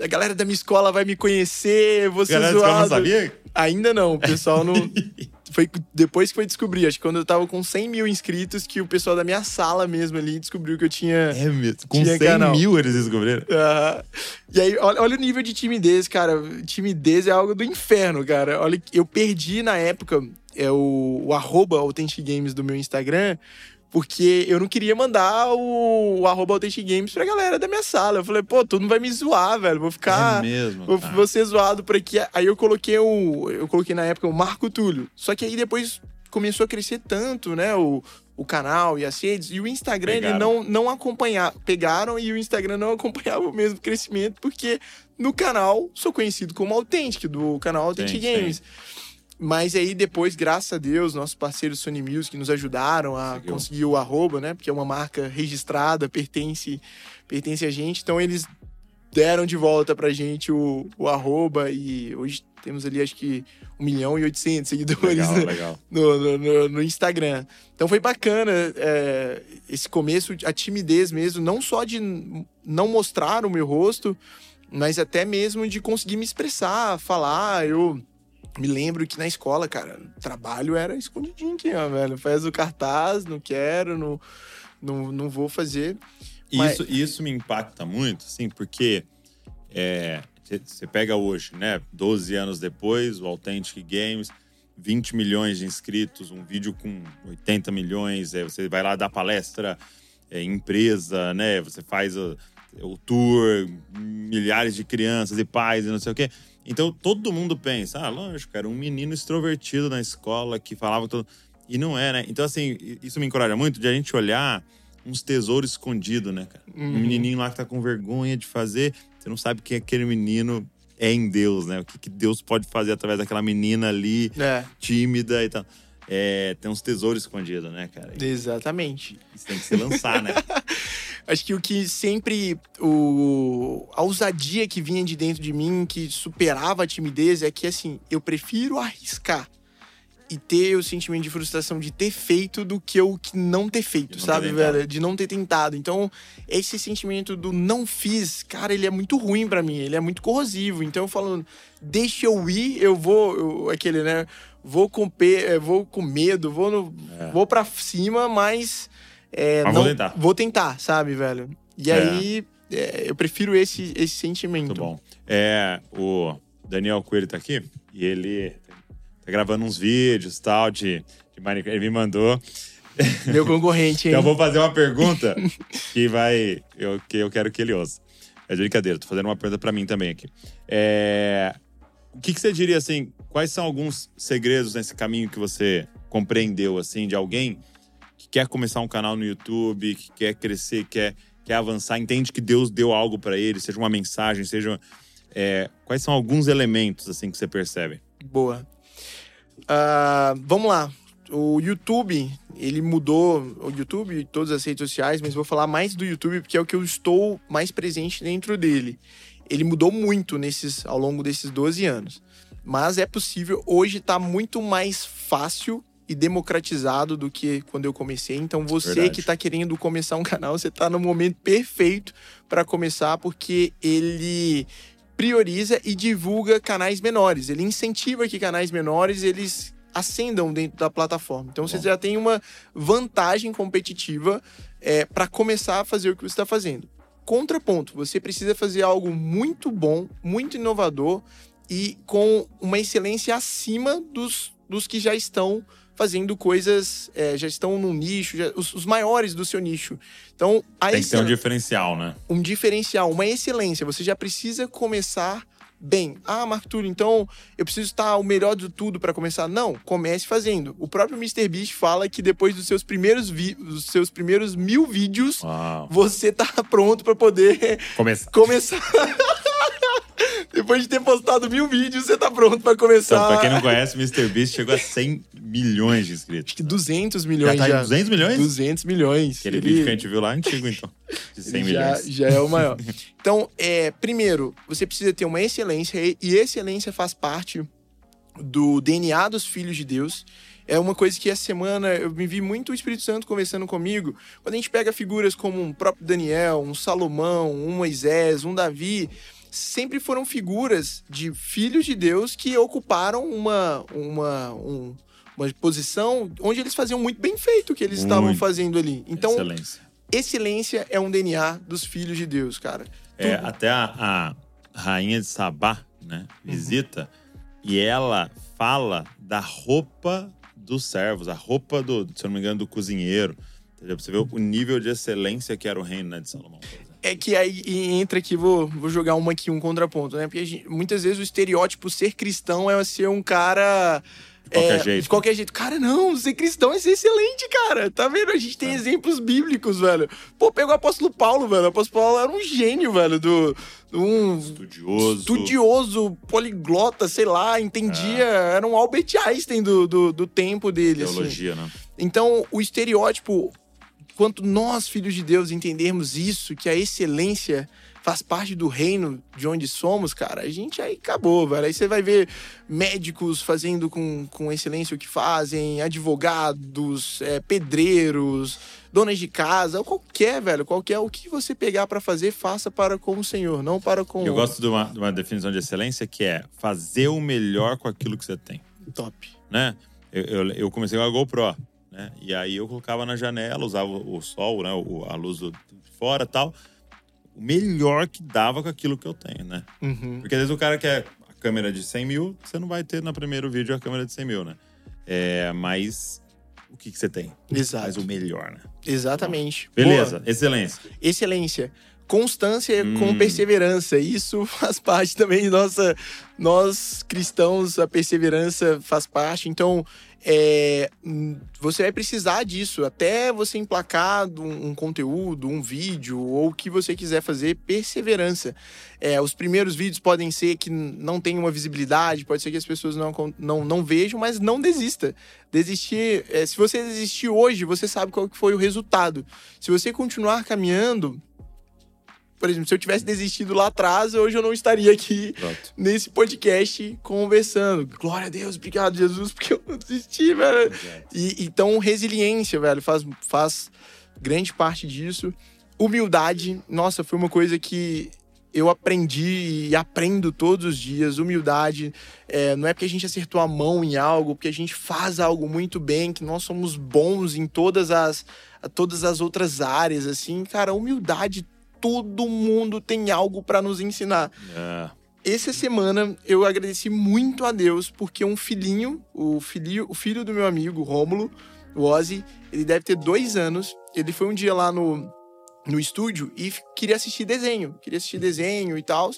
A galera da minha escola vai me conhecer, vou ser Galera, você zoado. não sabia? Ainda não, o pessoal não. Foi depois que foi descobrir, acho que quando eu tava com 100 mil inscritos, que o pessoal da minha sala mesmo ali descobriu que eu tinha. É mesmo. Com Tinha 100 canal. mil eles descobriram. Aham. E aí, olha, olha o nível de timidez, cara. Timidez é algo do inferno, cara. Olha, eu perdi na época é, o, o arroba Authentic Games do meu Instagram, porque eu não queria mandar o, o arroba Authentic Games pra galera da minha sala. Eu falei, pô, todo mundo vai me zoar, velho. Vou ficar. é mesmo. Vou, vou ser zoado por aqui. Aí eu coloquei o. Eu coloquei na época o Marco Túlio. Só que aí depois começou a crescer tanto, né? O, o canal e as redes. E o Instagram, ele Pegaram. não, não acompanhava. Pegaram e o Instagram não acompanhava o mesmo crescimento, porque no canal sou conhecido como Authentic, do canal Authentic Sim, Games. Mas aí depois, graças a Deus, nossos parceiros Sony Music nos ajudaram a Conseguiu. conseguir o arroba, né? Porque é uma marca registrada, pertence, pertence a gente. Então eles deram de volta pra gente o, o arroba e hoje temos ali acho que 1 milhão e 800 seguidores Legal, né? legal. no, no, no- no Instagram. Então foi bacana é, esse começo, a timidez mesmo, não só de não mostrar o meu rosto, mas até mesmo de conseguir me expressar, falar. Eu me lembro que na escola, cara, trabalho era escondidinho aqui, ó, velho. Faz o cartaz, não quero, não, não, não vou fazer. Mas- Isso, isso me impacta muito, assim, porque é, você pega hoje, né? 12 anos depois, o Authentic Games, 20 milhões de inscritos, um vídeo com 80 milhões, é, você vai lá dar palestra, é, empresa, né? Você faz o, o tour, milhares de crianças e pais e não sei o quê. Então todo mundo pensa, ah, lógico, era um menino extrovertido na escola que falava todo. E não é, né? Então, assim, isso me encoraja muito de a gente olhar uns tesouros escondidos, né, cara? Uhum. Um menininho lá que tá com vergonha de fazer, você não sabe quem aquele menino é em Deus, né? O que, que Deus pode fazer através daquela menina ali, É, tímida e tal. É, tem uns tesouros escondidos, né, cara? Exatamente. Isso tem que se lançar, né? Acho que o que sempre. O, a ousadia que vinha de dentro de mim, que superava a timidez, é que assim, eu prefiro arriscar e ter o sentimento de frustração de ter feito do que o que não ter feito, não ter sabe, tentado. velho? De não ter tentado. Então, esse sentimento do não fiz, cara, ele é muito ruim pra mim, ele é muito corrosivo. Então, eu falo, deixa eu ir, eu vou, eu- aquele, né? Vou com, pe, eh, vou com medo, vou, no, É. vou pra cima, mas. é, Mas não, vou tentar. Vou tentar, sabe, velho? E É. aí, é, eu prefiro esse, esse sentimento. Muito bom. É, o Daniel Coelho tá aqui e ele tá gravando uns vídeos tal de, de Minecraft. Ele me mandou. Meu concorrente, hein? Então eu vou fazer uma pergunta que vai. Eu, que eu quero que ele ouça. É de brincadeira, tô fazendo uma pergunta pra mim também aqui. É, o que, que você diria assim? Quais são alguns segredos nesse caminho que você compreendeu, assim, de alguém que quer começar um canal no YouTube, que quer crescer, quer, quer avançar, entende que Deus deu algo pra ele, seja uma mensagem, seja. é, quais são alguns elementos, assim, que você percebe? Boa. Ah, vamos lá. O YouTube, ele mudou. O YouTube e todas as redes sociais, mas vou falar mais do YouTube porque é o que eu estou mais presente dentro dele. Ele mudou muito nesses, ao longo desses 12 anos. Mas é possível. Hoje tá muito mais fácil e democratizado do que quando eu comecei. Então você Verdade. que tá querendo começar um canal, você tá no momento perfeito para começar porque ele prioriza e divulga canais menores. Ele incentiva que canais menores eles ascendam dentro da plataforma. Então você Bom. já tem uma vantagem competitiva para começar a fazer o que você está fazendo. Contraponto, você precisa fazer algo muito bom, muito inovador e com uma excelência acima dos, dos que já estão fazendo coisas, é, já estão num nicho, já- os, os maiores do seu nicho. Então, a Tem que ter um diferencial, né? um diferencial, uma excelência. Você já precisa começar bem. Ah, Marco Túlio, então eu preciso estar o melhor de tudo para começar? Não, comece fazendo. O próprio MrBeast fala que depois dos seus primeiros, dos seus primeiros mil vídeos, Uau. você tá pronto para poder Começa. começar. depois de ter postado mil vídeos, você tá pronto para começar. Então, pra quem não conhece, o MrBeast chegou a 100 milhões de inscritos. Acho que 200 milhões Já tá em 200 milhões? 200 milhões. Aquele Ele- vídeo que a gente viu lá é antigo, então. De 100 Ele já, milhões. já é o maior. Então, é, primeiro, você precisa ter uma excelência, e e excelência faz parte do DNA dos filhos de Deus. É uma coisa que essa semana eu me vi muito o Espírito Santo conversando comigo. Quando a gente pega figuras como um próprio Daniel, um Salomão, um Moisés, um Davi, sempre foram figuras de filhos de Deus que ocuparam uma, uma, um- uma posição onde eles faziam muito bem feito o que eles estavam Muito. fazendo ali. Então, Excelência. excelência é um DNA dos filhos de Deus, cara. É, Tudo. até a, a rainha de Sabá, né, Uhum. visita e ela fala da roupa dos servos, a roupa do, se eu não me engano, do cozinheiro. Entendeu? Você ver o nível de excelência que era o reino né, de Salomão. É que aí entra aqui, vou, vou jogar uma aqui, um contraponto, né? Porque gente- muitas vezes o estereótipo ser cristão é ser um cara Qualquer é, jeito. De qualquer jeito. Cara, não, ser cristão é ser excelente, cara. Tá vendo? A gente tem É. exemplos bíblicos, velho. Pô, pegou o apóstolo Paulo, velho. O apóstolo Paulo era um gênio, velho, do. Um Estudioso. estudioso, poliglota, sei lá, entendia. Era um Albert Einstein do, do, do tempo dele. assim. Teologia, né? Então, o estereótipo, quanto nós, filhos de Deus, entendermos isso, que a excelência faz parte do reino de onde somos, cara, a gente aí acabou, velho. Aí você vai ver médicos fazendo com, com excelência o que fazem, advogados, é, pedreiros, donas de casa, qualquer, velho, qualquer. O que você pegar pra fazer, faça para com o Senhor, não para com Eu gosto de uma, de uma definição de excelência que é fazer o melhor com aquilo que você tem. top. né? Eu, eu, eu comecei com a GoPro, né? E aí eu colocava na janela, usava o, sol, né? A luz do, de fora e tal. O melhor que dava com aquilo que eu tenho, né? Uhum. Porque às vezes o cara quer a câmera de 100 mil, você não vai ter no primeiro vídeo a câmera de 100 mil, né? É, mas o que, que você tem? Faz Exato. o melhor, né? Exatamente. Beleza, Boa. excelência. excelência. Constância com Hum. perseverança. Isso faz parte também de nossa. Nós cristãos, a perseverança faz parte. Então, é, você vai precisar disso até você emplacar um, um conteúdo, um vídeo ou o que você quiser fazer. Perseverança. É, os primeiros vídeos podem ser que não tenham uma visibilidade, pode ser que as pessoas não, não, não vejam, mas não desista. Desistir, é, se você desistir hoje, você sabe qual que foi o resultado. Se você continuar caminhando, por exemplo, se eu tivesse desistido lá atrás, hoje eu não estaria aqui Pronto. nesse podcast conversando. Glória a Deus, obrigado, Jesus, porque eu não desisti, velho. E, então, resiliência, velho, faz, faz grande parte disso. Humildade, nossa, foi uma coisa que eu aprendi e aprendo todos os dias. Humildade, é, não é porque a gente acertou a mão em algo, porque a gente faz algo muito bem, que nós somos bons em todas as, todas as outras áreas, assim. Cara, humildade, todo mundo tem algo para nos ensinar. É, Essa semana eu agradeci muito a Deus porque um filhinho, o filho, o filho do meu amigo Rômulo, o Ozzy, ele deve ter dois anos. Ele foi um dia lá no, no estúdio e queria assistir desenho, queria assistir desenho e tal.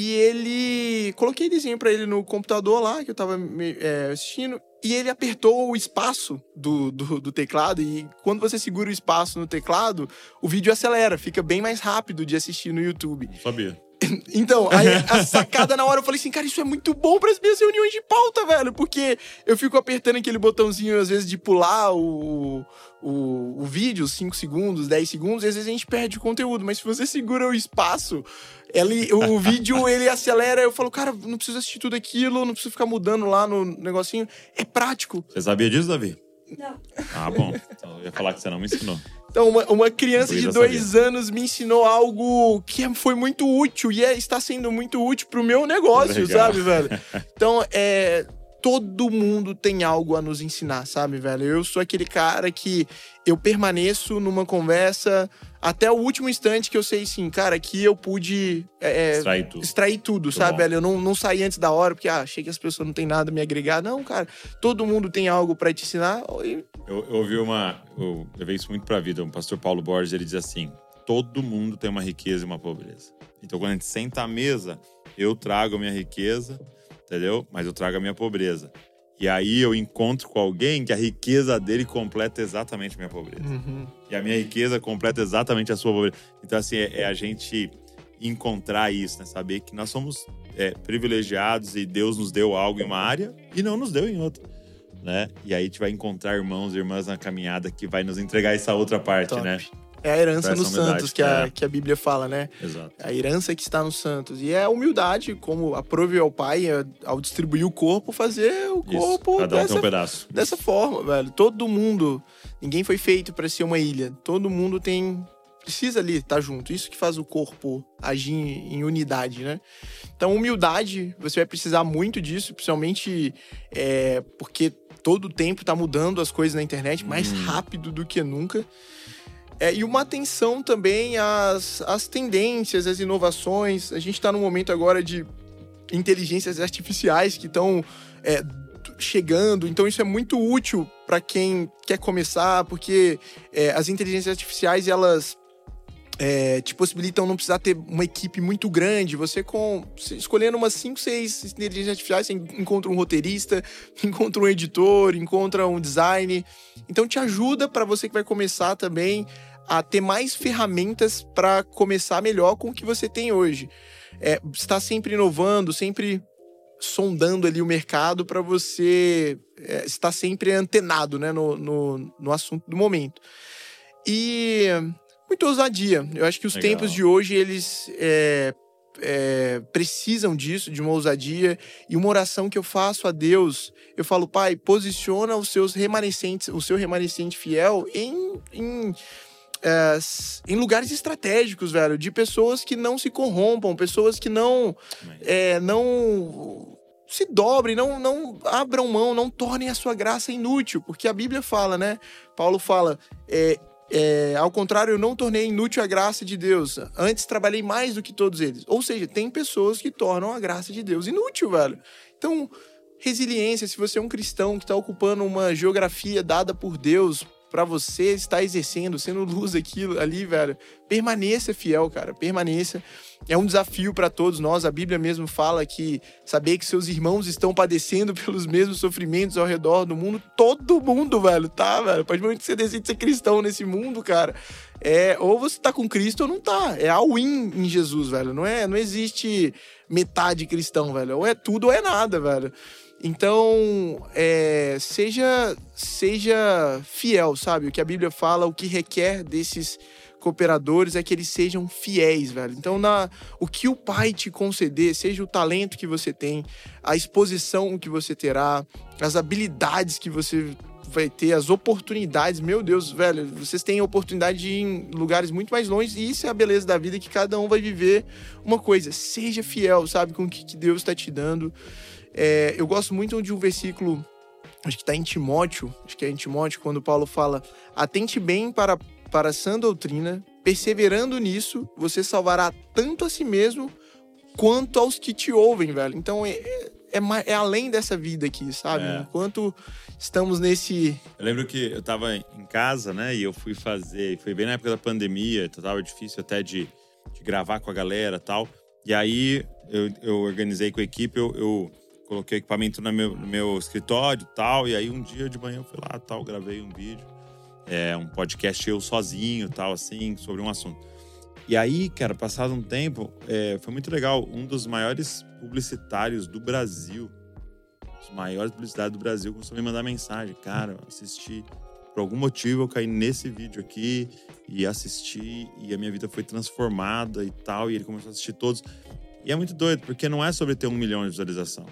E ele. Coloquei desenho pra ele no computador lá, que eu tava é, assistindo. E ele apertou o espaço do, do, do teclado. E quando você segura o espaço no teclado, o vídeo acelera, fica bem mais rápido de assistir no YouTube. sabia. Então, aí a sacada na hora eu falei assim, cara, isso é muito bom para as minhas reuniões de pauta, velho, porque eu fico apertando aquele botãozinho, às vezes, de pular o, o, o vídeo, 5 segundos, 10 segundos, e às vezes a gente perde o conteúdo, mas se você segura o espaço, ele, o vídeo ele acelera, eu falo, cara, não preciso assistir tudo aquilo, não preciso ficar mudando lá no negocinho. É prático. Você sabia disso, Davi? Não. Ah, bom. Então eu ia falar que você não me ensinou. Então, uma, uma criança de dois anos me ensinou algo que é- foi muito útil e é- está sendo muito útil pro meu negócio, Legal. sabe, velho? Então, é. Todo mundo tem algo a nos ensinar, sabe, velho? Eu sou aquele cara que eu permaneço numa conversa até o último instante que eu sei, assim, cara, aqui eu pude é, é, Extrai tudo. extrair tudo, sabe, bom. velho? Eu não, não saí antes da hora, porque ah, achei que as pessoas não têm nada a me agregar. Não, cara, todo mundo tem algo pra te ensinar. E Eu, eu ouvi uma. Eu levei isso muito pra vida. O pastor Paulo Borges ele diz assim: todo mundo tem uma riqueza e uma pobreza. Então, quando a gente senta à mesa, eu trago a minha riqueza, entendeu? Mas eu trago a minha pobreza. E aí eu encontro com alguém que a riqueza dele completa exatamente a minha pobreza. Uhum. E a minha riqueza completa exatamente a sua pobreza. Então, assim, é, é a gente encontrar isso, né? Saber que nós somos é, privilegiados e Deus nos deu algo em uma área e não nos deu em outra. Né? E aí a gente vai encontrar irmãos e irmãs na caminhada que vai nos entregar essa outra parte, Top. né? É a herança nos santos que a, é. que a Bíblia fala, né? Exato. A herança que está nos santos. E é a humildade, como aprove ao Pai, é, ao distribuir o corpo, fazer o Isso. corpo Cada um tem dessa, um pedaço. dessa forma, velho. Todo mundo, ninguém foi feito para ser uma ilha. Todo mundo tem precisa ali estar junto. Isso que faz o corpo agir em unidade, né? Então, humildade, você vai precisar muito disso, principalmente é, porque todo o tempo tá mudando as coisas na internet mais Hum. rápido do que nunca. É, e uma atenção também às, às tendências, às inovações. A gente está num momento agora de inteligências artificiais que estão é, chegando, então isso é muito útil para quem quer começar, porque é, as inteligências artificiais elas é, te possibilitam não precisar ter uma equipe muito grande. Você com escolhendo umas 5, 6 inteligências artificiais, você encontra um roteirista, encontra um editor, encontra um design. Então te ajuda para você que vai começar também a ter mais ferramentas para começar melhor com o que você tem hoje. É, está sempre inovando, sempre sondando ali o mercado para você é, estar sempre antenado né, no, no, no assunto do momento. E muita ousadia. Eu acho que os Legal. tempos de hoje, eles é, é, precisam disso, de uma ousadia. E uma oração que eu faço a Deus, eu falo, Pai, posiciona os seus remanescentes, o seu remanescente fiel em, em, é, em lugares estratégicos, velho, de pessoas que não se corrompam, pessoas que não, é, não se dobrem, não, não abram mão, não tornem a sua graça inútil, porque a Bíblia fala, né? Paulo fala, é, é, ao contrário, eu não tornei inútil a graça de Deus. Antes trabalhei mais do que todos eles. Ou seja, tem pessoas que tornam a graça de Deus inútil, velho. Então, resiliência, se você é um cristão que está ocupando uma geografia dada por Deus para você estar exercendo, sendo luz aquilo ali, velho, permaneça fiel, cara, permaneça. É um desafio para todos nós. A Bíblia mesmo fala que saber que seus irmãos estão padecendo pelos mesmos sofrimentos ao redor do mundo, todo mundo, velho, tá, velho. Pode muito que você decide ser cristão nesse mundo, cara. É, ou você tá com Cristo ou não tá. É all-in em Jesus, velho. Não é, não existe metade cristão, velho. Ou é tudo ou é nada, velho. Então, é, seja, seja fiel, sabe? O que a Bíblia fala, o que requer desses cooperadores é que eles sejam fiéis, velho. Então, na, o que o Pai te conceder, seja o talento que você tem, a exposição que você terá, as habilidades que você vai ter, as oportunidades, meu Deus, velho, vocês têm oportunidade de ir em lugares muito mais longe e isso é a beleza da vida que cada um vai viver uma coisa. Seja fiel, sabe, com o que Deus está te dando. É, eu gosto muito de um versículo, acho que está em Timóteo, acho que é em Timóteo, quando Paulo fala: Atente bem para, para a sã doutrina, perseverando nisso, você salvará tanto a si mesmo quanto aos que te ouvem, velho. Então é, é, é, é além dessa vida aqui, sabe? É. Enquanto estamos nesse. Eu lembro que eu tava em casa, né? E eu fui fazer. Foi bem na época da pandemia, então tava difícil até de, de gravar com a galera tal. E aí eu, eu organizei com a equipe, eu, eu coloquei equipamento no meu, no meu escritório e tal. E aí um dia de manhã eu fui lá tal, gravei um vídeo, é, um podcast eu sozinho tal, assim, sobre um assunto. E aí, cara, passado um tempo, é, foi muito legal. Um dos maiores publicitários do Brasil, os maiores publicitários do Brasil, começou a me mandar mensagem. Cara, assisti. Por algum motivo eu caí nesse vídeo aqui e assisti, e a minha vida foi transformada e tal. E ele começou a assistir todos. E é muito doido, porque não é sobre ter um milhão de visualização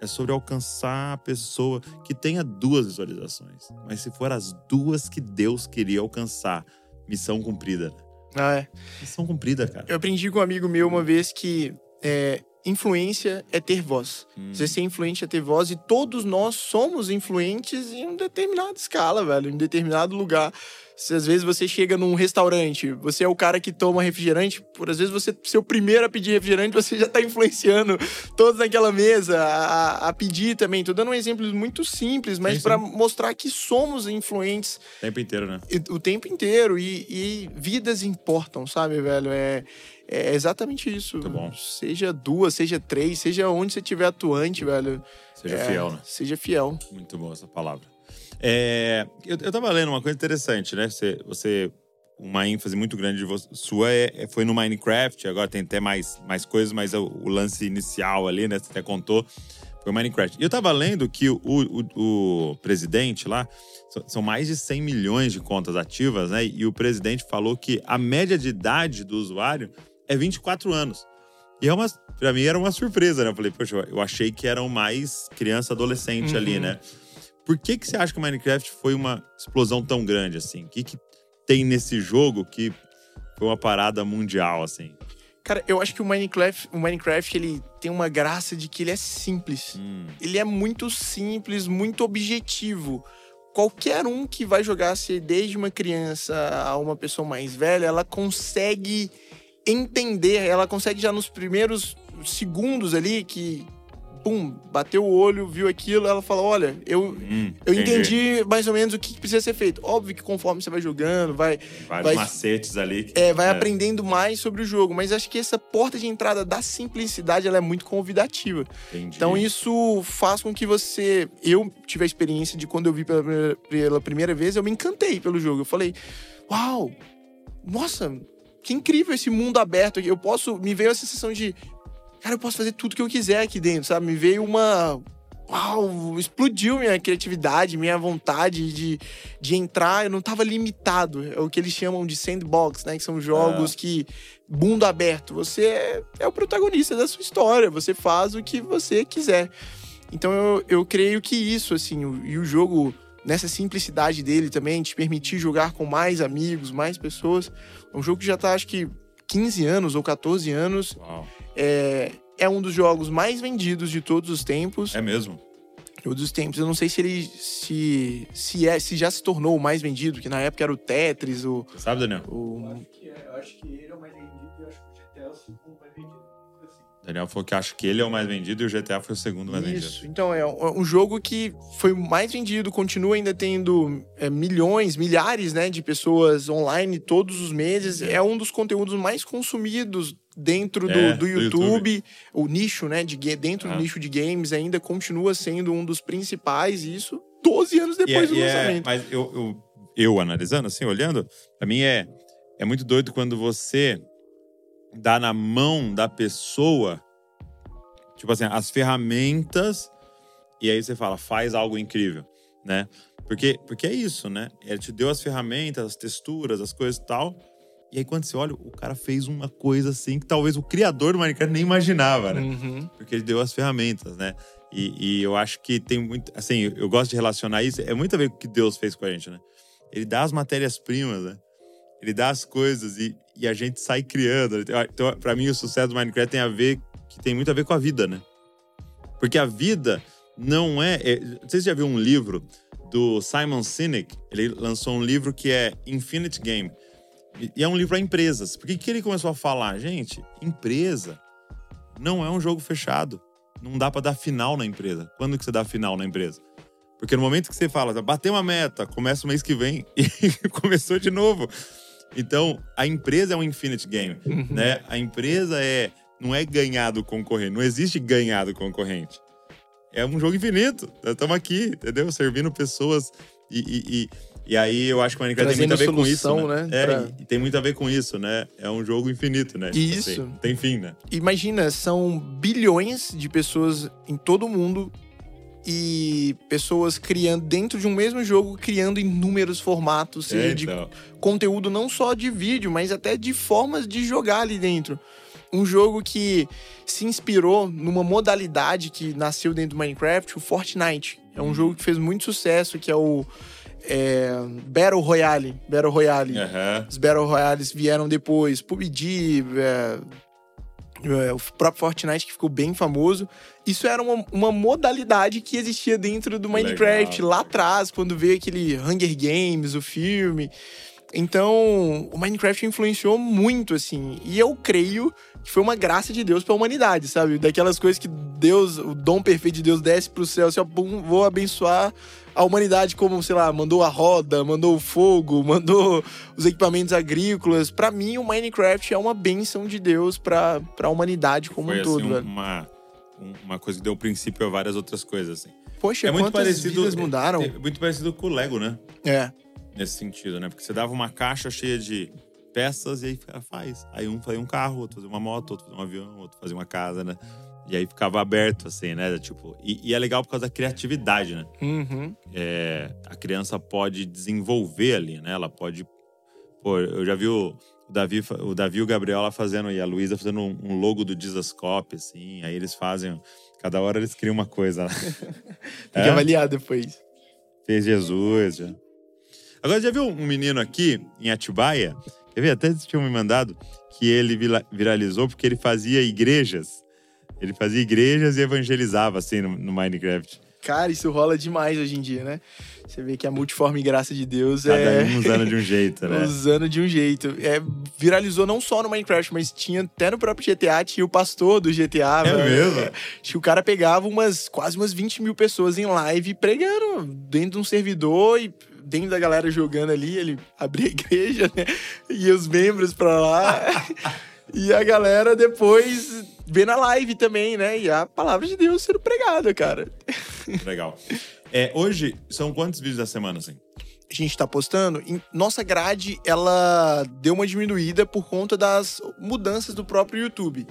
é sobre alcançar a pessoa que tenha duas visualizações. Mas se for as duas que Deus queria alcançar, missão cumprida. Ah, é. Missão cumprida, cara. Eu aprendi com um amigo meu uma vez que é, influência é ter voz. Hum. Você ser influente é ter voz e todos nós somos influentes em uma determinada escala, velho, em um determinado lugar. Se às vezes você chega num restaurante, você é o cara que toma refrigerante, por às vezes você ser o primeiro a pedir refrigerante, você já tá influenciando todos naquela mesa a, a pedir também. Tô dando um exemplo muito simples, mas para mostrar que somos influentes. O tempo inteiro, né? O tempo inteiro. E, e vidas importam, sabe, velho? É, é exatamente isso. Muito bom. Seja duas, seja três, seja onde você estiver atuante, velho. Seja é, fiel, né? Seja fiel. Muito boa essa palavra. É, eu, eu tava lendo uma coisa interessante, né? Você, você uma ênfase muito grande de você, sua é, é, foi no Minecraft, agora tem até mais, mais coisas, mas o, o lance inicial ali, né? Você até contou, foi o Minecraft. E eu tava lendo que o, o, o presidente lá, são mais de 100 milhões de contas ativas, né? E o presidente falou que a média de idade do usuário é 24 anos. E é uma, pra mim era uma surpresa, né? Eu falei, poxa, eu achei que eram mais criança, adolescente uhum. ali, né? Por que, que você acha que o Minecraft foi uma explosão tão grande assim? O que, que tem nesse jogo que foi uma parada mundial assim? Cara, eu acho que o Minecraft, o Minecraft ele tem uma graça de que ele é simples. Hum. Ele é muito simples, muito objetivo. Qualquer um que vai jogar, se desde uma criança a uma pessoa mais velha, ela consegue entender, ela consegue já nos primeiros segundos ali que pum, bateu o olho, viu aquilo, ela fala: olha, eu, Hum, eu entendi mais ou menos o que precisa ser feito. Óbvio que conforme você vai jogando, vai, Vários vai- macetes ali. que- é, vai aprendendo mais sobre o jogo. Mas acho que essa porta de entrada da simplicidade ela é muito convidativa. Entendi. Então isso faz com que você. Eu tive a experiência de quando eu vi pela primeira, pela primeira vez, eu me encantei pelo jogo. Eu falei, uau, nossa, que incrível esse mundo aberto. Eu posso. Me veio a sensação de. Cara, eu posso fazer tudo que eu quiser aqui dentro, sabe? Me veio uma. Uau, explodiu minha criatividade, minha vontade de, de entrar. Eu não tava limitado. É o que eles chamam de sandbox, né? Que são jogos que. Mundo aberto. Você é, é o protagonista da sua história. Você faz o que você quiser. Então eu, eu creio que isso, assim, o- e o jogo, nessa simplicidade dele também, te permitir jogar com mais amigos, mais pessoas. É um jogo que já tá, acho que, 15 anos ou 14 anos. Uau. É, é um dos jogos mais vendidos de todos os tempos. É mesmo? Todos os tempos. Eu não sei se ele se, se, é, se já se tornou o mais vendido, que na época era o Tetris, o. Você sabe, Daniel? o Eu acho que, é, eu acho que ele é o mais vendido e acho que o GTA é o segundo mais vendido. Daniel falou que acha que ele é o mais vendido e o GTA foi o segundo mais Isso. vendido. Então, é um um jogo que foi mais vendido, continua ainda tendo é, milhões, milhares né, de pessoas online todos os meses. É um dos conteúdos mais consumidos dentro do, É, do do YouTube. O nicho, né? De, dentro Ah. do nicho de games ainda continua sendo um dos principais, isso 12 anos depois é- do e é- lançamento. mas eu, eu, eu analisando, assim, olhando, pra mim é, é muito doido quando você dá na mão da pessoa, tipo assim, as ferramentas, e aí você fala, faz algo incrível, né? Porque, porque é isso, né? Ele te deu as ferramentas, as texturas, as coisas e tal. E aí, quando você olha, o cara fez uma coisa assim que talvez o criador do Minecraft nem imaginava, né? Uhum. porque ele deu as ferramentas, né? E, e eu acho que tem muito. Assim, eu- eu gosto de relacionar isso. É muito a ver com o que Deus fez com a gente, né? Ele dá as matérias-primas, né? Ele dá as coisas e, e a gente sai criando. Então, pra mim, o sucesso do Minecraft tem a ver. que tem muito a ver com a vida, né? Porque a vida não é. é não sei se você já viu um livro do Simon Sinek. Ele lançou um livro que é Infinite Game. E- é um livro para empresas. Por que, ele começou a falar? Gente, empresa não é um jogo fechado. Não dá pra dar final na empresa. Quando que você dá final na empresa? Porque no momento que você fala, bateu uma meta, começa o mês que vem e começou de novo. Então, a empresa é um infinite game, né? A empresa é não é ganhar do concorrente, não existe ganhar do concorrente. É um jogo infinito. Estamos aqui, entendeu? Servindo pessoas e, e, e, e aí eu acho que o Minecraft tem muito a ver Trazendo com isso, solução, né? né? É, Pra- e tem muito a ver com isso, né? É um jogo infinito, né? Tipo Isso. assim, tem fim, né? Imagina, são bilhões de pessoas em todo o mundo e pessoas criando dentro de um mesmo jogo, criando inúmeros formatos, seja É, de então. conteúdo não só de vídeo, mas até de formas de jogar ali dentro. Um jogo que se inspirou numa modalidade que nasceu dentro do Minecraft, o Fortnite. É um jogo que fez muito sucesso, que é o é, Battle Royale. Battle Royale. Aham. Os Battle Royales vieram depois, PUBG, é, o próprio Fortnite que ficou bem famoso. Isso era uma, uma modalidade que existia dentro do Minecraft Legal. lá atrás, quando veio aquele Hunger Games, o filme. Então, o Minecraft influenciou muito, assim. E eu creio que foi uma graça de Deus pra humanidade, sabe? Daquelas coisas que Deus, o dom perfeito de Deus desce pro céu, assim, ó, vou abençoar a humanidade como, sei lá, mandou a roda, mandou o fogo, mandou os equipamentos agrícolas. Pra mim, o Minecraft é uma bênção de Deus pra, pra humanidade como Foi um todo, assim, um- velho. uma, um- uma coisa que deu princípio a várias outras coisas, assim. Poxa, é muito quantas parecido. mudaram. É, muito parecido com o Lego, né? É. Nesse sentido, né? Porque você dava uma caixa cheia de peças e aí faz. Aí um fazia um carro, outro fazia uma moto, outro fazia um avião, outro fazia uma casa, né? E aí ficava aberto, assim, né? Tipo, e, e é legal por causa da criatividade, né? Uhum. É, a criança pode desenvolver ali, né? Ela pode. Pô, eu já vi o Davi, o Davi e o Gabriel lá fazendo, e a Luísa fazendo um, logo do Jesuscope, assim. Aí eles fazem. Cada hora eles criam uma coisa lá. Tem É? que avaliar depois. Fez Jesus. Já. Agora, já viu um menino aqui em Atibaia? Quer ver? Até tinham me mandado que ele viralizou porque ele fazia igrejas. Ele fazia igrejas e evangelizava, assim, no, no Minecraft. Cara, isso rola demais hoje em dia, né? Você vê que a multiforme graça de Deus Cada é. um usando de um jeito, né? Usando de um jeito. É, viralizou não só no Minecraft, mas tinha até no próprio GTA, tinha o pastor do GTA. É mano. mesmo? Que o cara pegava umas quase umas 20 mil pessoas em live pregando dentro de um servidor e dentro da galera jogando ali, ele abria a igreja, né? E os membros pra lá. e a galera depois vendo a live também, né? E a palavra de Deus sendo pregada, cara. Legal. É, hoje, são quantos vídeos da semana, assim? a gente tá postando, nossa grade ela deu uma diminuída por conta das mudanças do próprio YouTube.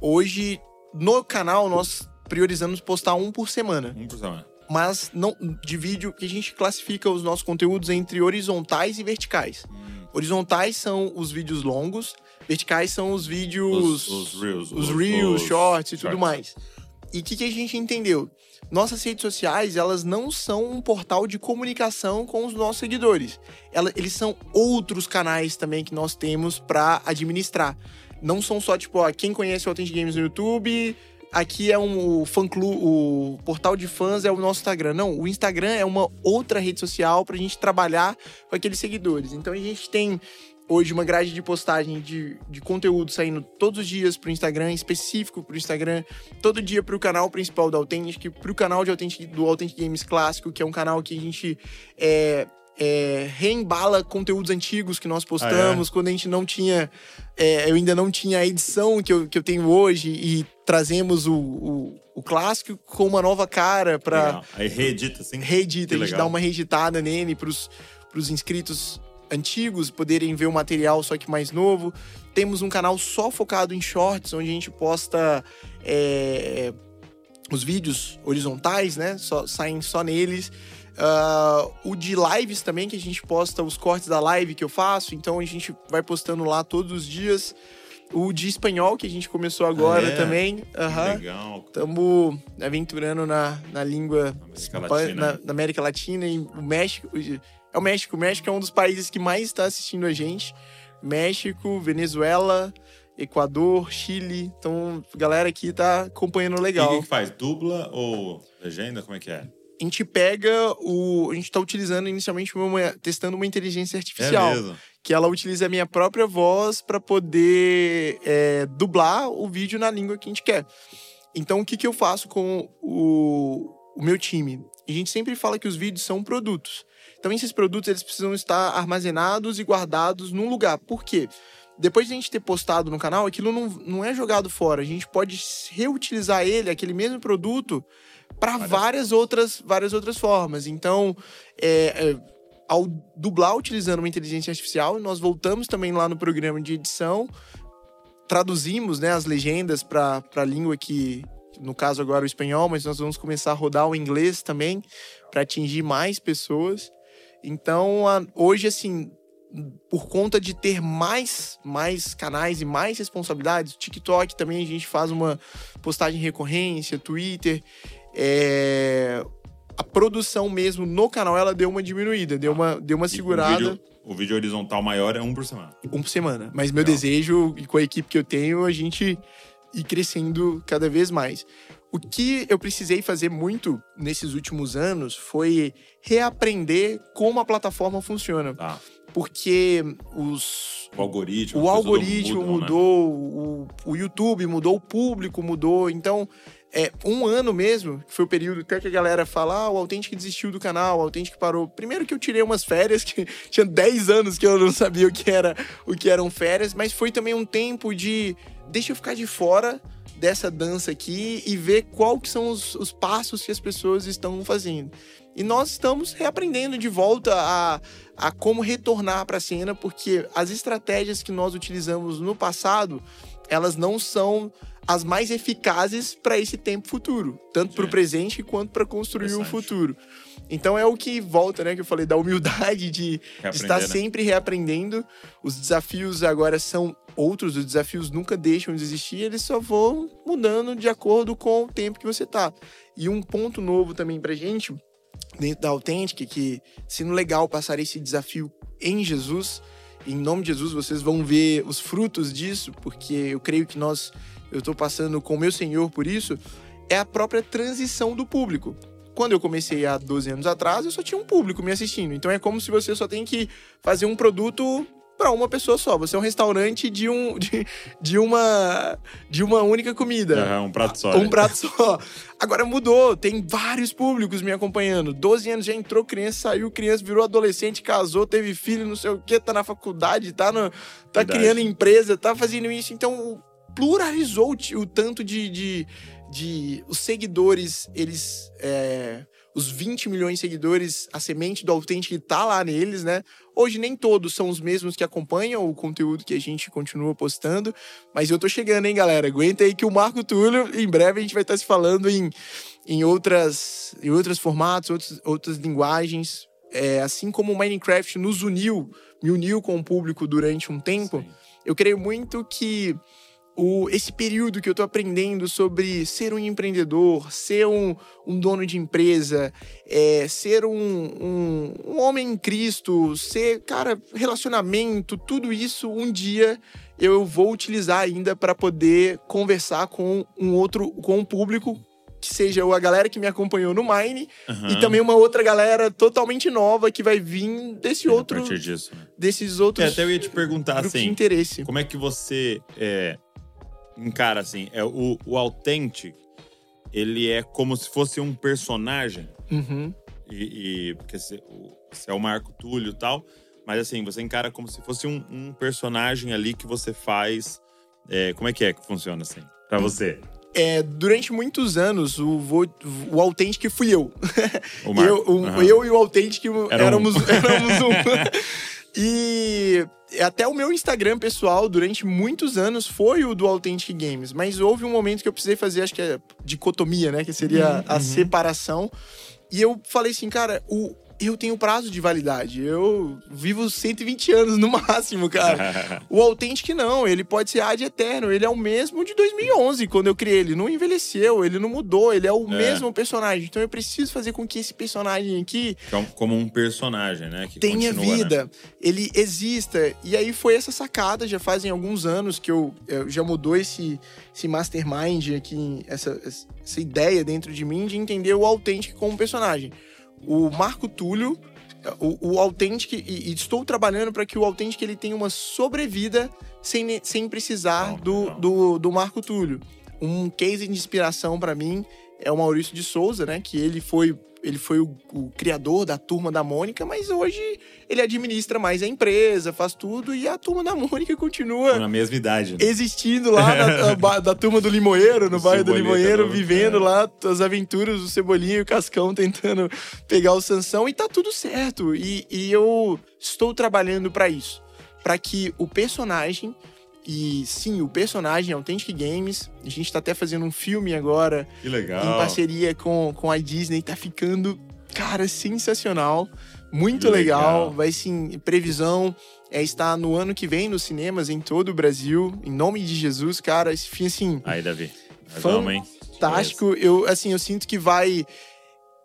Hoje, no canal, nós priorizamos postar um por semana, Um por semana. Mas não de vídeo que a gente classifica os nossos conteúdos entre horizontais e verticais. Horizontais são os vídeos longos, verticais são os vídeos Os, os Reels. os reels, shorts e tudo shorts. mais. E o que, que a gente entendeu? Nossas redes sociais, elas não são um portal de comunicação com os nossos seguidores. Ela- eles são outros canais também que nós temos para administrar. Não são só, tipo, ó, quem conhece o Authentic Games no YouTube, aqui é um o fã clube, o portal de fãs é o nosso Instagram. Não, o Instagram é uma outra rede social pra gente trabalhar com aqueles seguidores. Então a gente tem hoje uma grade de postagem de, de conteúdo saindo todos os dias pro Instagram, específico pro Instagram, todo dia pro canal principal da Authentic, pro canal de Authentic, do Authentic Games Clássico, que é um canal que a gente é, é, reembala conteúdos antigos que nós postamos, quando a gente não tinha. é, eu ainda não tinha a edição que eu, que eu tenho hoje e trazemos o, o, o clássico com uma nova cara para. Aí reedita, assim. reedita, Que a gente legal. dá uma reeditada nele pros, pros inscritos antigos poderem ver o material só que mais novo. Temos um canal só focado em shorts, onde a gente posta é, os vídeos horizontais, né? Só, saem só neles. Ah, o de lives também, que a gente posta os cortes da live que eu faço, então a gente vai postando lá todos os dias. O de espanhol, que a gente começou agora é? também. Aham. Legal. Estamos aventurando na, na língua América Latina. na, na América Latina e o México. É o México. O México é um dos países que mais está assistindo a gente. México, Venezuela, Equador, Chile. Então, a galera aqui tá acompanhando E o legal. que, que faz? Dubla ou legenda? Como é que é? A gente pega o. A gente tá utilizando inicialmente uma, testando uma inteligência É artificial. mesmo? que ela utiliza a minha própria voz para poder é, dublar o vídeo na língua que a gente quer. Então, o que, que eu faço com o, o meu time? A gente sempre fala que os vídeos são produtos. Então, esses produtos eles precisam estar armazenados e guardados num lugar. Por quê? Depois de a gente ter postado no canal, aquilo não, não é jogado fora. A gente pode reutilizar ele, aquele mesmo produto, para Várias- outras, várias outras formas. Então, é, é, ao dublar utilizando uma inteligência artificial, nós voltamos também lá no programa de edição, traduzimos né, as legendas para a língua que, no caso agora o espanhol, mas nós vamos começar a rodar o inglês também para atingir mais pessoas. Então, a- hoje, assim, por conta de ter mais, mais canais e mais responsabilidades, TikTok também a gente faz uma postagem em recorrência, Twitter, é, a produção mesmo no canal ela deu uma diminuída, deu uma, deu uma segurada O vídeo, o vídeo horizontal maior é um por semana. um por semana. Mas meu Legal. desejo, e com a equipe que eu tenho, a gente ir crescendo cada vez mais. O que eu precisei fazer muito nesses últimos anos foi reaprender como a plataforma funciona. Tá. Porque os, O algoritmo. o algoritmo mudam, né? mudou, o, o YouTube mudou, o público mudou. Então, é, um ano mesmo, que foi o período até que a galera fala, ah, o Authentic desistiu do canal, o Authentic parou. Primeiro que eu tirei umas férias, que tinha 10 anos que eu não sabia o que, era, o que eram férias, mas foi também um tempo de deixa eu ficar de fora dessa dança aqui e ver qual que são os, os passos que as pessoas estão fazendo. E nós estamos reaprendendo de volta a, a como retornar para a cena, porque as estratégias que nós utilizamos no passado, elas não são as mais eficazes para esse tempo futuro, tanto para o presente quanto para construir o Interessante. futuro. Então é o que volta, né, que eu falei da humildade de, estar né? sempre reaprendendo. Os desafios agora são outros, os desafios nunca deixam de existir, eles só vão mudando de acordo com o tempo que você tá. E um ponto novo também pra gente, dentro da Authentic, que sendo legal passar esse desafio em Jesus, em nome de Jesus vocês vão ver os frutos disso, porque eu creio que nós, eu tô passando com o meu Senhor por isso, é a própria transição do público. Quando eu comecei há 12 anos atrás, eu só tinha um público me assistindo. Então é como se você só tem que fazer um produto para uma pessoa só. Você é um restaurante de, um, de, de uma de uma única comida. É, um prato só. Um né? prato só. Agora mudou, tem vários públicos me acompanhando. 12 anos já entrou criança, saiu criança, virou adolescente, casou, teve filho, não sei o quê, tá na faculdade, tá, no, tá Verdade. criando empresa, tá fazendo isso. Então pluralizou o, o tanto de, de, de. Os seguidores, eles. é, os 20 milhões de seguidores, a semente do Authentic tá lá neles, né? Hoje nem todos são os mesmos que acompanham o conteúdo que a gente continua postando, mas eu tô chegando, hein, galera? Aguenta aí que o Marco Túlio, em breve a gente vai estar se falando em, em outras em outros formatos, outros, outras linguagens. É, assim como o Minecraft nos uniu, me uniu com o público durante um tempo, Sim. eu creio muito que o, esse período que eu tô aprendendo sobre ser um empreendedor, ser um, um dono de empresa, é, ser um, um, um homem em Cristo, ser, cara, relacionamento, tudo isso, um dia eu vou utilizar ainda para poder conversar com um outro, com um público que seja a galera que me acompanhou no Mine Aham. e também uma outra galera totalmente nova que vai vir desse A outro, partir disso. né? desses É, outros até eu ia te perguntar grupos de assim. interesse. Como é que você é, encara assim? É, o, o Authentic, ele é como se fosse um personagem. Uhum. E, e- porque o- você é o Marco Túlio e tal. Mas assim, você encara como se fosse um, um personagem ali que você faz. é, como é que é que funciona assim? Pra você, É, durante muitos anos, o, vo- o Authentic fui eu. o Marco. Eu, o- Aham. eu e o Authentic Era um. éramos, éramos um. e até o meu Instagram pessoal, durante muitos anos, foi o do Authentic Games. Mas houve um momento que eu precisei fazer, acho que é dicotomia, né? Que seria a separação. E eu falei assim, cara, o, eu tenho prazo de validade. Eu vivo 120 anos no máximo, cara. O Authentic não, ele pode ser ad eterno. Ele é o mesmo de 2011, quando eu criei ele. Não envelheceu, ele não mudou, ele é o É. mesmo personagem. Então eu preciso fazer com que esse personagem aqui Como- como um personagem, né? Que tenha continua, né? vida, ele exista. E aí foi essa sacada, já fazem alguns anos que eu, eu já mudou esse, esse mastermind aqui, essa, essa ideia dentro de mim de entender o Authentic como personagem. O Marco Túlio, o, o Authentic, e, e estou trabalhando para que o Authentic ele tenha uma sobrevida sem, sem precisar Legal, do, do, do Marco Túlio. Um case de inspiração para mim é o Maurício de Souza, né? Que ele foi, ele foi o, o criador da turma da Mônica, mas hoje ele administra mais a empresa, faz tudo, e a turma da Mônica continua Na mesma idade. Né? existindo lá na, ba- da turma do Limoeiro, no bairro do Limoeiro, tá vivendo é. lá as aventuras do Cebolinha e o Cascão tentando pegar o Sansão e tá tudo certo. E, e eu estou trabalhando para isso, para que o personagem e sim, o personagem Authentic Games, a gente tá até fazendo um filme agora Que legal. em parceria com, com a Disney, tá ficando, cara, sensacional. Muito legal. legal. Vai sim, previsão é estar no ano que vem nos cinemas em todo o Brasil. Em nome de Jesus, cara, esse filme assim, Aí, Davi. Fantástico. Eu assim, eu sinto que vai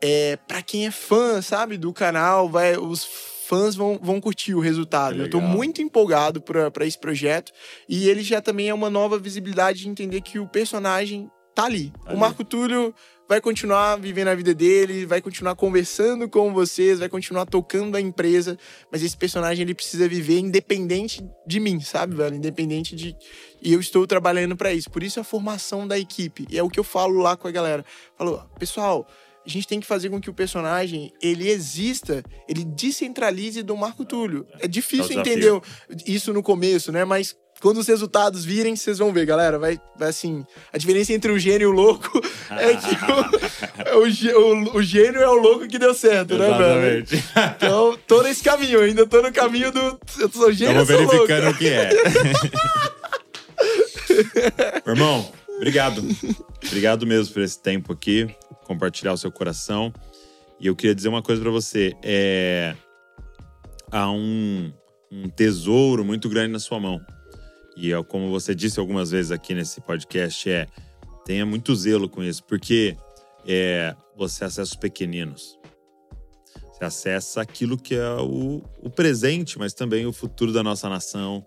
é, para quem é fã, sabe, do canal, vai os fãs vão, vão curtir o resultado. Eu tô muito empolgado para esse projeto e ele já também é uma nova visibilidade de entender que o personagem tá ali. Tá o ali. Marco Túlio vai continuar vivendo a vida dele, vai continuar conversando com vocês, vai continuar tocando a empresa, mas esse personagem ele precisa viver independente de mim, sabe, velho? Independente de e eu estou trabalhando para isso. Por isso a formação da equipe. E é o que eu falo lá com a galera. Falo, pessoal, a gente tem que fazer com que o personagem ele exista, ele descentralize do Marco Túlio. É difícil É o entender isso no começo, né? Mas quando os resultados virem, vocês vão ver, galera. Vai, vai assim. A diferença entre o gênio e o louco é que o, o, gê- o- o gênio é o louco que deu certo, né, velho? Exatamente. Então, tô nesse caminho, ainda tô no caminho do. Eu sou gênio, Estamos sou louco. verificando o que é. Irmão, obrigado. Obrigado mesmo por esse tempo aqui, compartilhar o seu coração. E eu queria dizer uma coisa pra você. É... Há um, um tesouro muito grande na sua mão. E é como você disse algumas vezes aqui nesse podcast, é tenha muito zelo com isso, porque é, você acessa os pequeninos. Você acessa aquilo que é o, o presente, mas também o futuro da nossa nação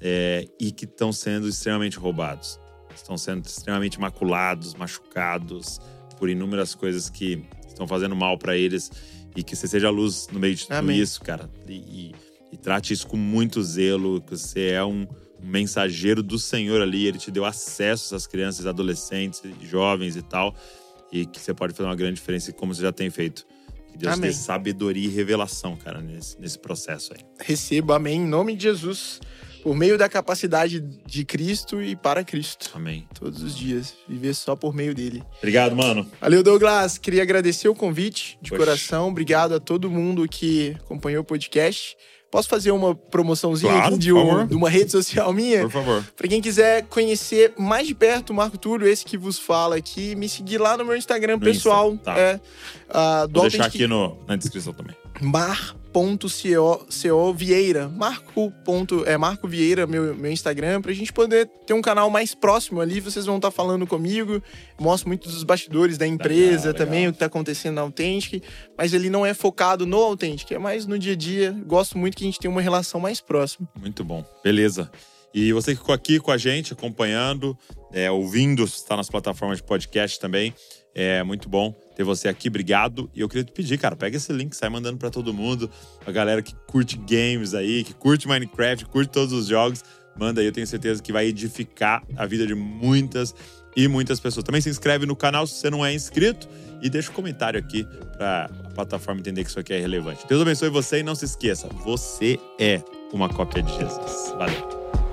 é, e que estão sendo extremamente roubados. Estão sendo extremamente maculados, machucados por inúmeras coisas que estão fazendo mal para eles e que você seja a luz no meio de tudo Amém. isso, cara. E, e- e trate isso com muito zelo, que você é um, um mensageiro do Senhor ali, ele te deu acesso a essas crianças, adolescentes, jovens e tal, e que você pode fazer uma grande diferença, como você já tem feito. Que Deus Amém. dê sabedoria e revelação, cara, nesse, nesse processo aí. Recebo, amém, em nome de Jesus, por meio da capacidade de Cristo e para Cristo. Amém. Todos os dias. Viver só por meio dele. Obrigado, mano. Valeu, Douglas. Queria agradecer o convite de Poxa. coração. Obrigado a todo mundo que acompanhou o podcast. Posso fazer uma promoçãozinha Claro, de, um- de uma rede social minha? Por favor. Pra quem quiser conhecer mais de perto o Marco Túlio, esse que vos fala aqui, me seguir lá no meu Instagram No pessoal. Insta, tá. É, do Vou deixar aqui no, na descrição também. mar.co Vieira. Marco. ponto- É Marco Vieira, meu, meu Instagram, pra gente poder ter um canal mais próximo ali. Vocês vão estar falando comigo. Mostro muito dos bastidores da empresa legal. também, o que tá acontecendo na Authentic. Mas ele não é focado no Authentic, é mais no dia a dia. Gosto muito que a gente tenha uma relação mais próxima. Muito bom. Beleza. E você que ficou aqui com a gente, acompanhando, é, ouvindo, está nas plataformas de podcast também. É muito bom ter você aqui. Obrigado. E eu queria te pedir, cara, pega esse link, sai mandando para todo mundo. A galera que curte games aí, que curte Minecraft, curte todos os jogos. Manda aí, eu tenho certeza que vai edificar a vida de muitas e muitas pessoas. Também se inscreve no canal se você não é inscrito e deixa um comentário aqui para a plataforma entender que isso aqui é relevante. Deus abençoe você e não se esqueça, você é uma cópia de Jesus. Valeu.